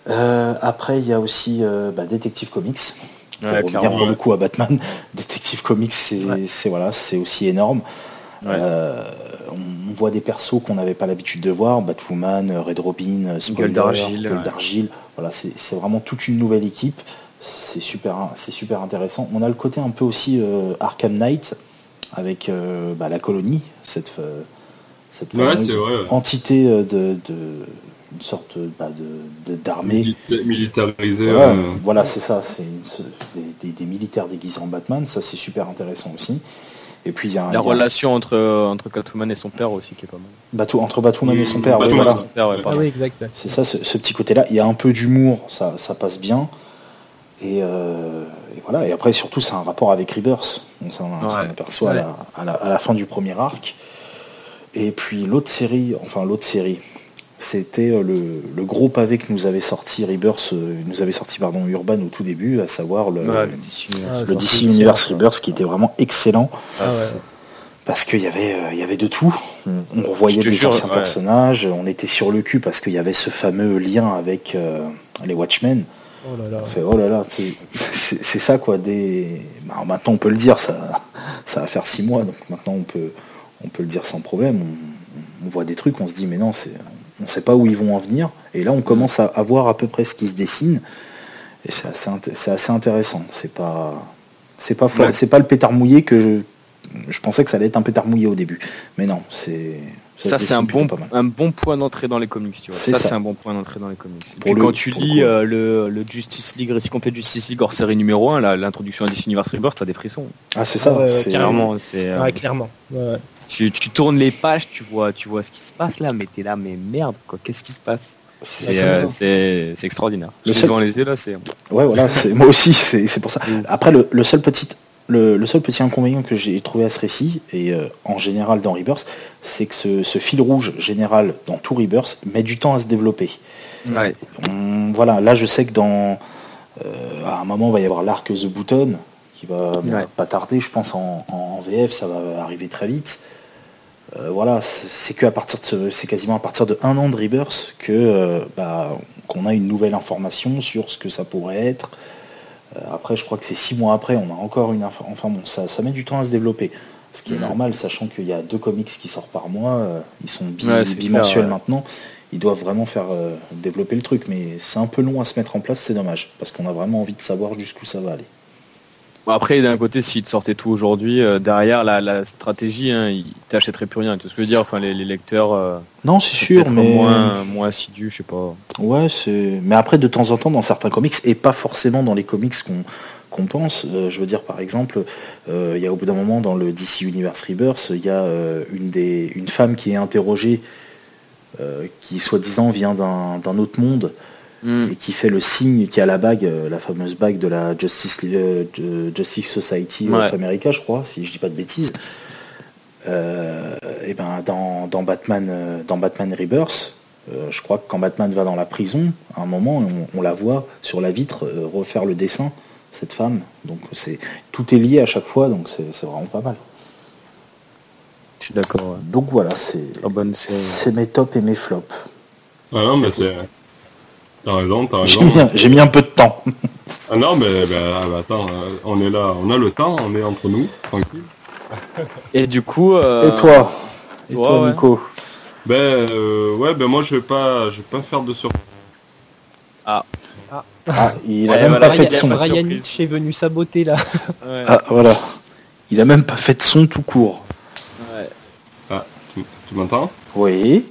Euh, après, il y a aussi bah, Detective Comics. Ouais, pour revenir pour le coup à Batman, Detective Comics, c'est voilà, c'est aussi énorme. Euh, on, voit des persos qu'on n'avait pas l'habitude de voir, Batwoman, Red Robin, Spoiler, d'Argile. Voilà, c'est vraiment toute une nouvelle équipe. C'est super, c'est super intéressant. On a le côté un peu aussi Arkham Knight avec bah, la colonie, cette, cette entité de une sorte bah, de d'armée militarisée. Voilà, c'est ça, c'est des, militaires déguisés en Batman, ça c'est super intéressant aussi. Et puis il y a la relation entre entre Catwoman et son père aussi qui est pas mal. entre Batwoman et son père, C'est ça, ce, petit côté-là. Il y a un peu d'humour, ça, ça passe bien. Et, euh, voilà. Et après surtout c'est un rapport avec Rebirth. Donc ça, on aperçoit à, la, à la fin du premier arc. Et puis l'autre série, enfin l'autre série, c'était euh, le, gros pavé que nous avait sorti Rebirth, euh, nous avait sorti pardon Urban au tout début, à savoir le, DC, Universe Rebirth qui était vraiment excellent. Ah parce qu'il y avait, euh, y avait de tout. On, revoyait des anciens personnages, on était sur le cul parce qu'il y avait ce fameux lien avec les Watchmen. Oh là là. oh là, là c'est ça quoi. Des... Bah, maintenant on peut le dire, ça, ça va faire six mois, donc maintenant on peut, on peut le dire sans problème. On, on voit des trucs, on se dit mais non, c'est on ne sait pas où ils vont en venir. Et là, on commence à, voir à peu près ce qui se dessine. Et c'est assez, intéressant. C'est pas, c'est pas, c'est pas le pétard mouillé que je, je pensais que ça allait être un pétard mouillé au début. Mais non, c'est. Ça, c'est un bon, un bon point d'entrée dans les comics, tu vois. Ça, c'est un bon point d'entrée dans les comics. Pour quand tu lis euh, le, Justice League, récit complet Justice League hors série numéro 1, l'introduction à DC Universe Rebirth, t'as des frissons. Ah, c'est ça. clairement, c'est. Euh, clairement tu, tournes les pages, tu vois, tu vois ce qui se passe là, mais t'es là, mais merde, quoi, qu'est-ce qui se passe c'est euh, extraordinaire. Le seul... les yeux là, c'est. Ouais, voilà, c'est moi aussi, c'est pour ça. Mm. Après, le, seul petit, le, seul petit inconvénient que j'ai trouvé à ce récit et euh, en général dans Rebirth, c'est que ce, fil rouge général dans tout Rebirth met du temps à se développer. Ouais. voilà, là, je sais que dans euh, à un moment, il va y avoir l'arc The Button qui va pas tarder, je pense en, en, VF, ça va arriver très vite. Euh, voilà, c'est que à partir de c'est quasiment à partir de un an de Rebirth que euh, bah, qu'on a une nouvelle information sur ce que ça pourrait être. Euh, après, je crois que c'est six mois après, on a encore une information. Enfin bon, ça, ça met du temps à se développer. Ce qui est normal, sachant qu'il y a deux comics qui sortent par mois, ils sont bimensuels maintenant. Ils doivent vraiment faire développer le truc, mais c'est un peu long à se mettre en place, c'est dommage, parce qu'on a vraiment envie de savoir jusqu'où ça va aller après, d'un côté, s'ils te sortaient tout aujourd'hui, euh, derrière la, stratégie, hein, ils t'achèteraient plus rien. Tu ce que je veux dire? Enfin, les, lecteurs. Euh, non, c'est sûr, mais moins, moins assidus, je sais pas. Ouais, c'est. Mais après, de temps en temps, dans certains comics, et pas forcément dans les comics qu'on pense. Euh, je veux dire, par exemple, il y a au bout d'un moment dans le DC Universe Rebirth, il y a une, des, une femme qui est interrogée, qui soi-disant vient d'un autre monde, Mm. et qui fait le signe, qui a la bague, euh, la fameuse bague de la Justice, euh, Justice Society of America, je crois, si je dis pas de bêtises. Euh, et ben dans, dans, Batman, dans Batman Rebirth, je crois que quand Batman va dans la prison, à un moment, on, la voit sur la vitre refaire le dessin, cette femme. Donc c'est tout est lié à chaque fois, donc c'est vraiment pas mal. Je suis d'accord. Donc voilà, c'est c'est mes tops et mes flops. Ah non, mais c'est T'as raison, t'as raison. J'ai mis, un peu de temps. ah non, mais bah, attends, euh, on est là, on a le temps, on est entre nous, tranquille. Et du coup. Euh... Et toi Et toi, Nico Ben euh, ouais, ben moi je vais pas, je vais pas faire de surprise. Ah. Ah. il a même pas fait de son. Ryan est venu saboter là. Ah voilà. Il a même pas fait de son tout court. Ouais. Ah, tu, tu m'entends? Oui.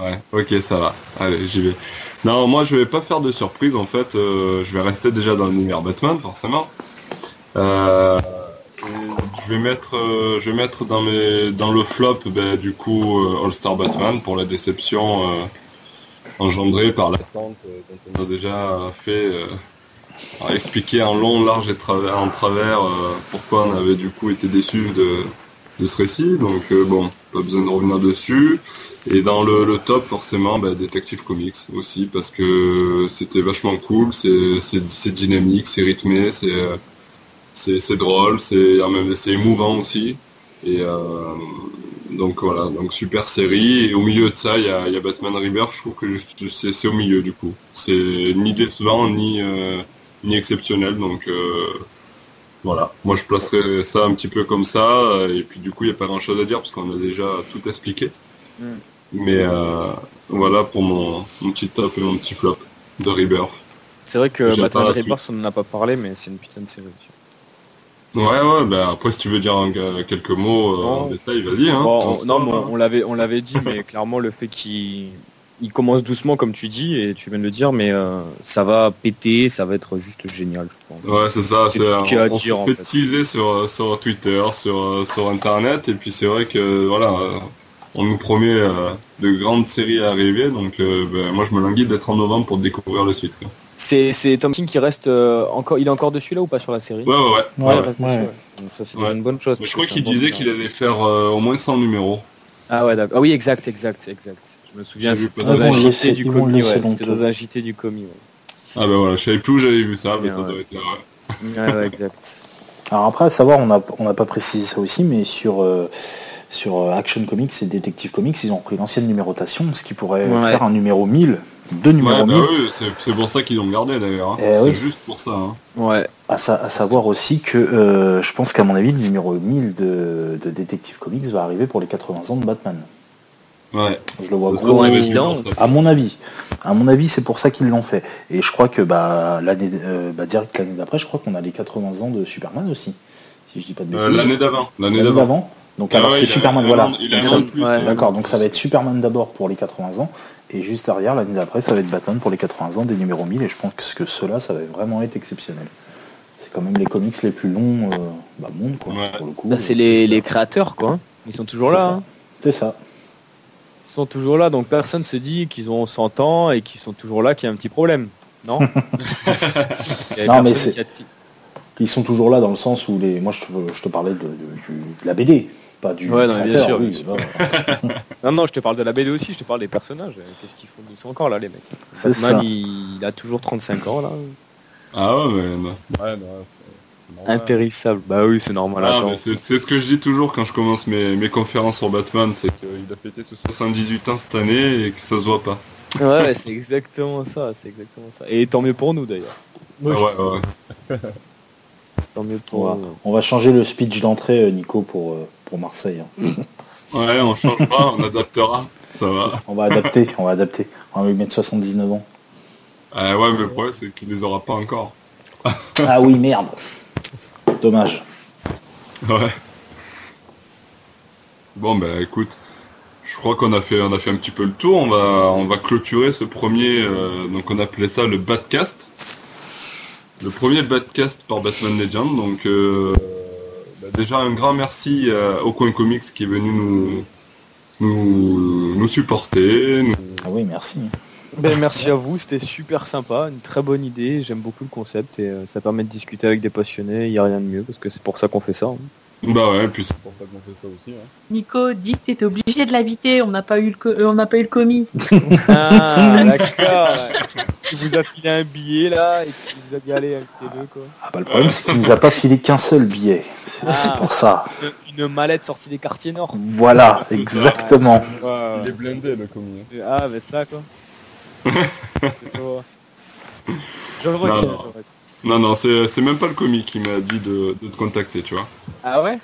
Ouais, ok, ça va. Allez, j'y vais. Non, moi je vais pas faire de surprise en fait. Euh, je vais rester déjà dans l'univers Batman forcément. Euh, je vais mettre, euh, je vais mettre dans mes, dans le flop, ben, du coup All Star Batman pour la déception engendrée par l'attente dont on a déjà fait, expliquer en long, large et en travers pourquoi on avait du coup été déçu de, de ce récit. Donc bon, pas besoin de revenir dessus. Et dans le, top, forcément, bah, Detective Comics aussi, parce que c'était vachement cool, c'est dynamique, c'est rythmé, c'est drôle, c'est émouvant aussi. Et, euh, Donc voilà, donc super série. Et au milieu de ça, il y a, y a Batman Rebirth. Je trouve que c'est au milieu du coup. C'est ni décevant ni euh, ni exceptionnel. Donc euh, voilà, moi je placerais ça un petit peu comme ça. Et puis du coup, il n'y a pas grand chose à dire parce qu'on a déjà tout expliqué. Mm. Mais euh, voilà pour mon, mon petit top et mon petit flop de Rebirth. C'est vrai que Batman. Rebirth, on n'en a pas parlé, mais c'est une putain de série aussi. Ouais, ouais, bah après si tu veux dire un- quelques mots euh, en détail, vas-y. Hein, Bon, on- non, mais on, on l'avait, on l'avait dit, mais clairement le fait qu'il il commence doucement, comme tu dis, et tu viens de le dire, mais euh, ça va péter, ça va être juste génial, je pense. Ouais, c'est ça. C'est ce qu'il y a à on dire, se en fait teaser sur, sur Twitter, sur, sur Internet, et puis c'est vrai que voilà, euh, on nous promet euh, de grandes séries à arriver, donc euh, ben, moi je me languis d'être en novembre pour découvrir le suite. quoi. C'est, c'est Tom King qui reste euh, encore, il est encore dessus là ou pas sur la série? Ouais, ouais, ouais. Ouais, ouais. il reste dessus, ouais. ouais. Donc ça c'est une bonne chose. Mais je crois qu'il bon disait qu'il allait faire euh, au moins 100 numéros. Ah ouais, d'accord. Ah oui, exact, exact, exact. Je me souviens, J'ai vu c'était pas dans un JT du commis. C'était dans un JT du commis, ouais. Ah ben voilà, je savais plus où j'avais vu ça, mais ça doit ouais. être là, ouais. Ouais, ouais, exact. Alors après, à savoir, on n'a on n'a pas précisé ça aussi, mais sur, euh, sur euh, Action Comics et Detective Comics, ils ont pris l'ancienne numérotation, ce qui pourrait Ouais. faire un numéro 1000, deux numéros Ouais, bah 1000. oui, c'est, pour ça qu'ils l'ont gardé d'ailleurs. hein. Eh c'est oui. juste pour ça. Hein. Ouais. À, sa- à savoir aussi que euh, je pense qu'à mon avis, le numéro 1000 de, de Detective Comics va arriver pour les 80 ans de Batman. Ouais. Je le vois gros. À mon avis, à mon avis, c'est pour ça qu'ils l'ont fait. Et je crois que bah l'année, euh, bah, direct l'année d'après, je crois qu'on a les 80 ans de Superman aussi, si je dis pas de Euh, bêtises. l'année d'avant. L'année d'avant. Donc Ah alors ouais, c'est Superman, voilà. ouais, euh, D'accord, donc ça va être Superman d'abord pour les 80 ans, et juste derrière, l'année d'après, ça va être Batman pour les 80 ans des numéros 1000, et je pense que ceux-là, ça va vraiment être exceptionnel. C'est quand même les comics les plus longs euh, bah, monde, quoi, Ouais. pour le coup. Là, c'est les, les créateurs, quoi. Ils sont toujours C'est là. ça. hein. C'est ça. Ils sont toujours là, donc personne se dit qu'ils ont 100 ans et qu'ils sont toujours là, qu'il y a un petit problème. Non? Non, mais c'est- Ils sont toujours là dans le sens où les. Moi, je te, je te parlais de, de- du- de la BD, pas du. Ouais, non, bien sûr, oui, bien sûr. voilà. Non, non, je te parle de la BD aussi, je te parle des personnages. Qu'est-ce qu'ils font Ils sont encore là, les mecs? Batman, ça. il... il a toujours 35 ans, là. Ah ouais, mais non. Ouais, non, c'est- c'est normal. Impérissable. Bah oui, c'est normal. Ah, c'est ce que je dis toujours quand je commence mes, mes conférences sur Batman, c'est qu'il a pété ce 78 ans cette année et que ça se voit pas. Ouais, ouais, c'est exactement ça, c'est exactement ça. Et tant mieux pour nous, d'ailleurs. Ah ouais, ouais. Tant mieux pour Ouais. nous. On va changer le speech d'entrée, euh, Nico, pour, euh, pour Marseille. hein. Ouais, on changera, on adaptera. Ça va. On va adapter, on va adapter. On va lui mettre 79 ans. Ah ouais, mais le problème, c'est qu'il les aura pas encore. Ah oui, merde. Dommage. Ouais. Bon, bah écoute, je crois qu'on a fait, on a fait un petit peu le tour. On va, on va clôturer ce premier, euh, donc on appelait ça le Batcast. Le premier Batcast par Batman Legend. Donc, euh, bah, déjà un grand merci euh, au Coin Comics qui est venu nous, nous, nous supporter. nous- Ah oui, merci. Ben, merci à vous, c'était super sympa, une très bonne idée, j'aime beaucoup le concept et euh, ça permet de discuter avec des passionnés, il n'y a rien de mieux parce que c'est pour ça qu'on fait ça. hein. Bah ouais, puis c'est pour ça qu'on fait ça aussi. Hein. Nico dit que t'étais obligé de l'inviter, on n'a pas eu le co- euh, on n'a pas eu le commis. Ah d'accord, ouais. il vous a filé un billet là et qui vous a dit allez invitez-le quoi. Ah bah, le problème, c'est qu'il nous a pas filé qu'un seul billet. C'est Ah. c'est pour ça. Une, une mallette sortie des quartiers nord. Voilà, ça. exactement. Ouais, Il est blindé le commis. hein. Ah mais ça quoi. Pas- Je le retiens, je le retiens. Non, non, c'est c'est même pas le comique qui m'a dit de, de te contacter, tu vois. Ah ouais?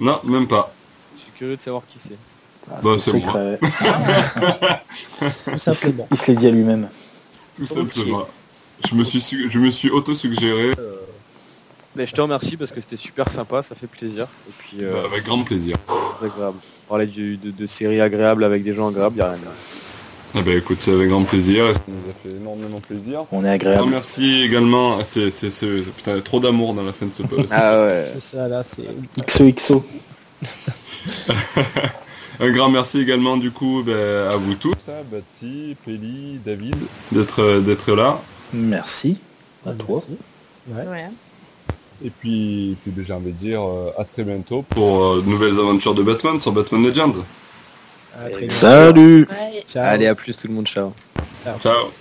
Non, même pas. Je suis curieux de savoir qui c'est. Ah, Bah, c'est secret. Tout simplement. Il se l'est dit à lui-même. Tout simplement. Je me suis, su- je me suis auto-suggéré euh, Mais je te remercie parce que c'était super sympa, ça fait plaisir. Et puis euh, avec grand plaisir. très agréable. Parler de, de séries agréables avec des gens agréables, y a rien. Eh ben écoute, c'est avec grand plaisir. Ça nous a fait énormément plaisir. On est Un agréable. merci également. Ah, C'est, c'est, c'est- putain, trop d'amour dans la fin de ce post. Ah ouais. C'est ça, là, c'est... XOXO. Un grand merci également du coup ben, à vous tous Ça, Batsy, Peli, David. d'être, euh, d'être là. Merci. À toi. Merci. Ouais. Ouais. Et puis, puis ben, j'ai envie de dire euh, à très bientôt. Pour euh, de nouvelles aventures de Batman sur Batman Legend. Salut. Allez, à plus tout le monde, ciao. Ciao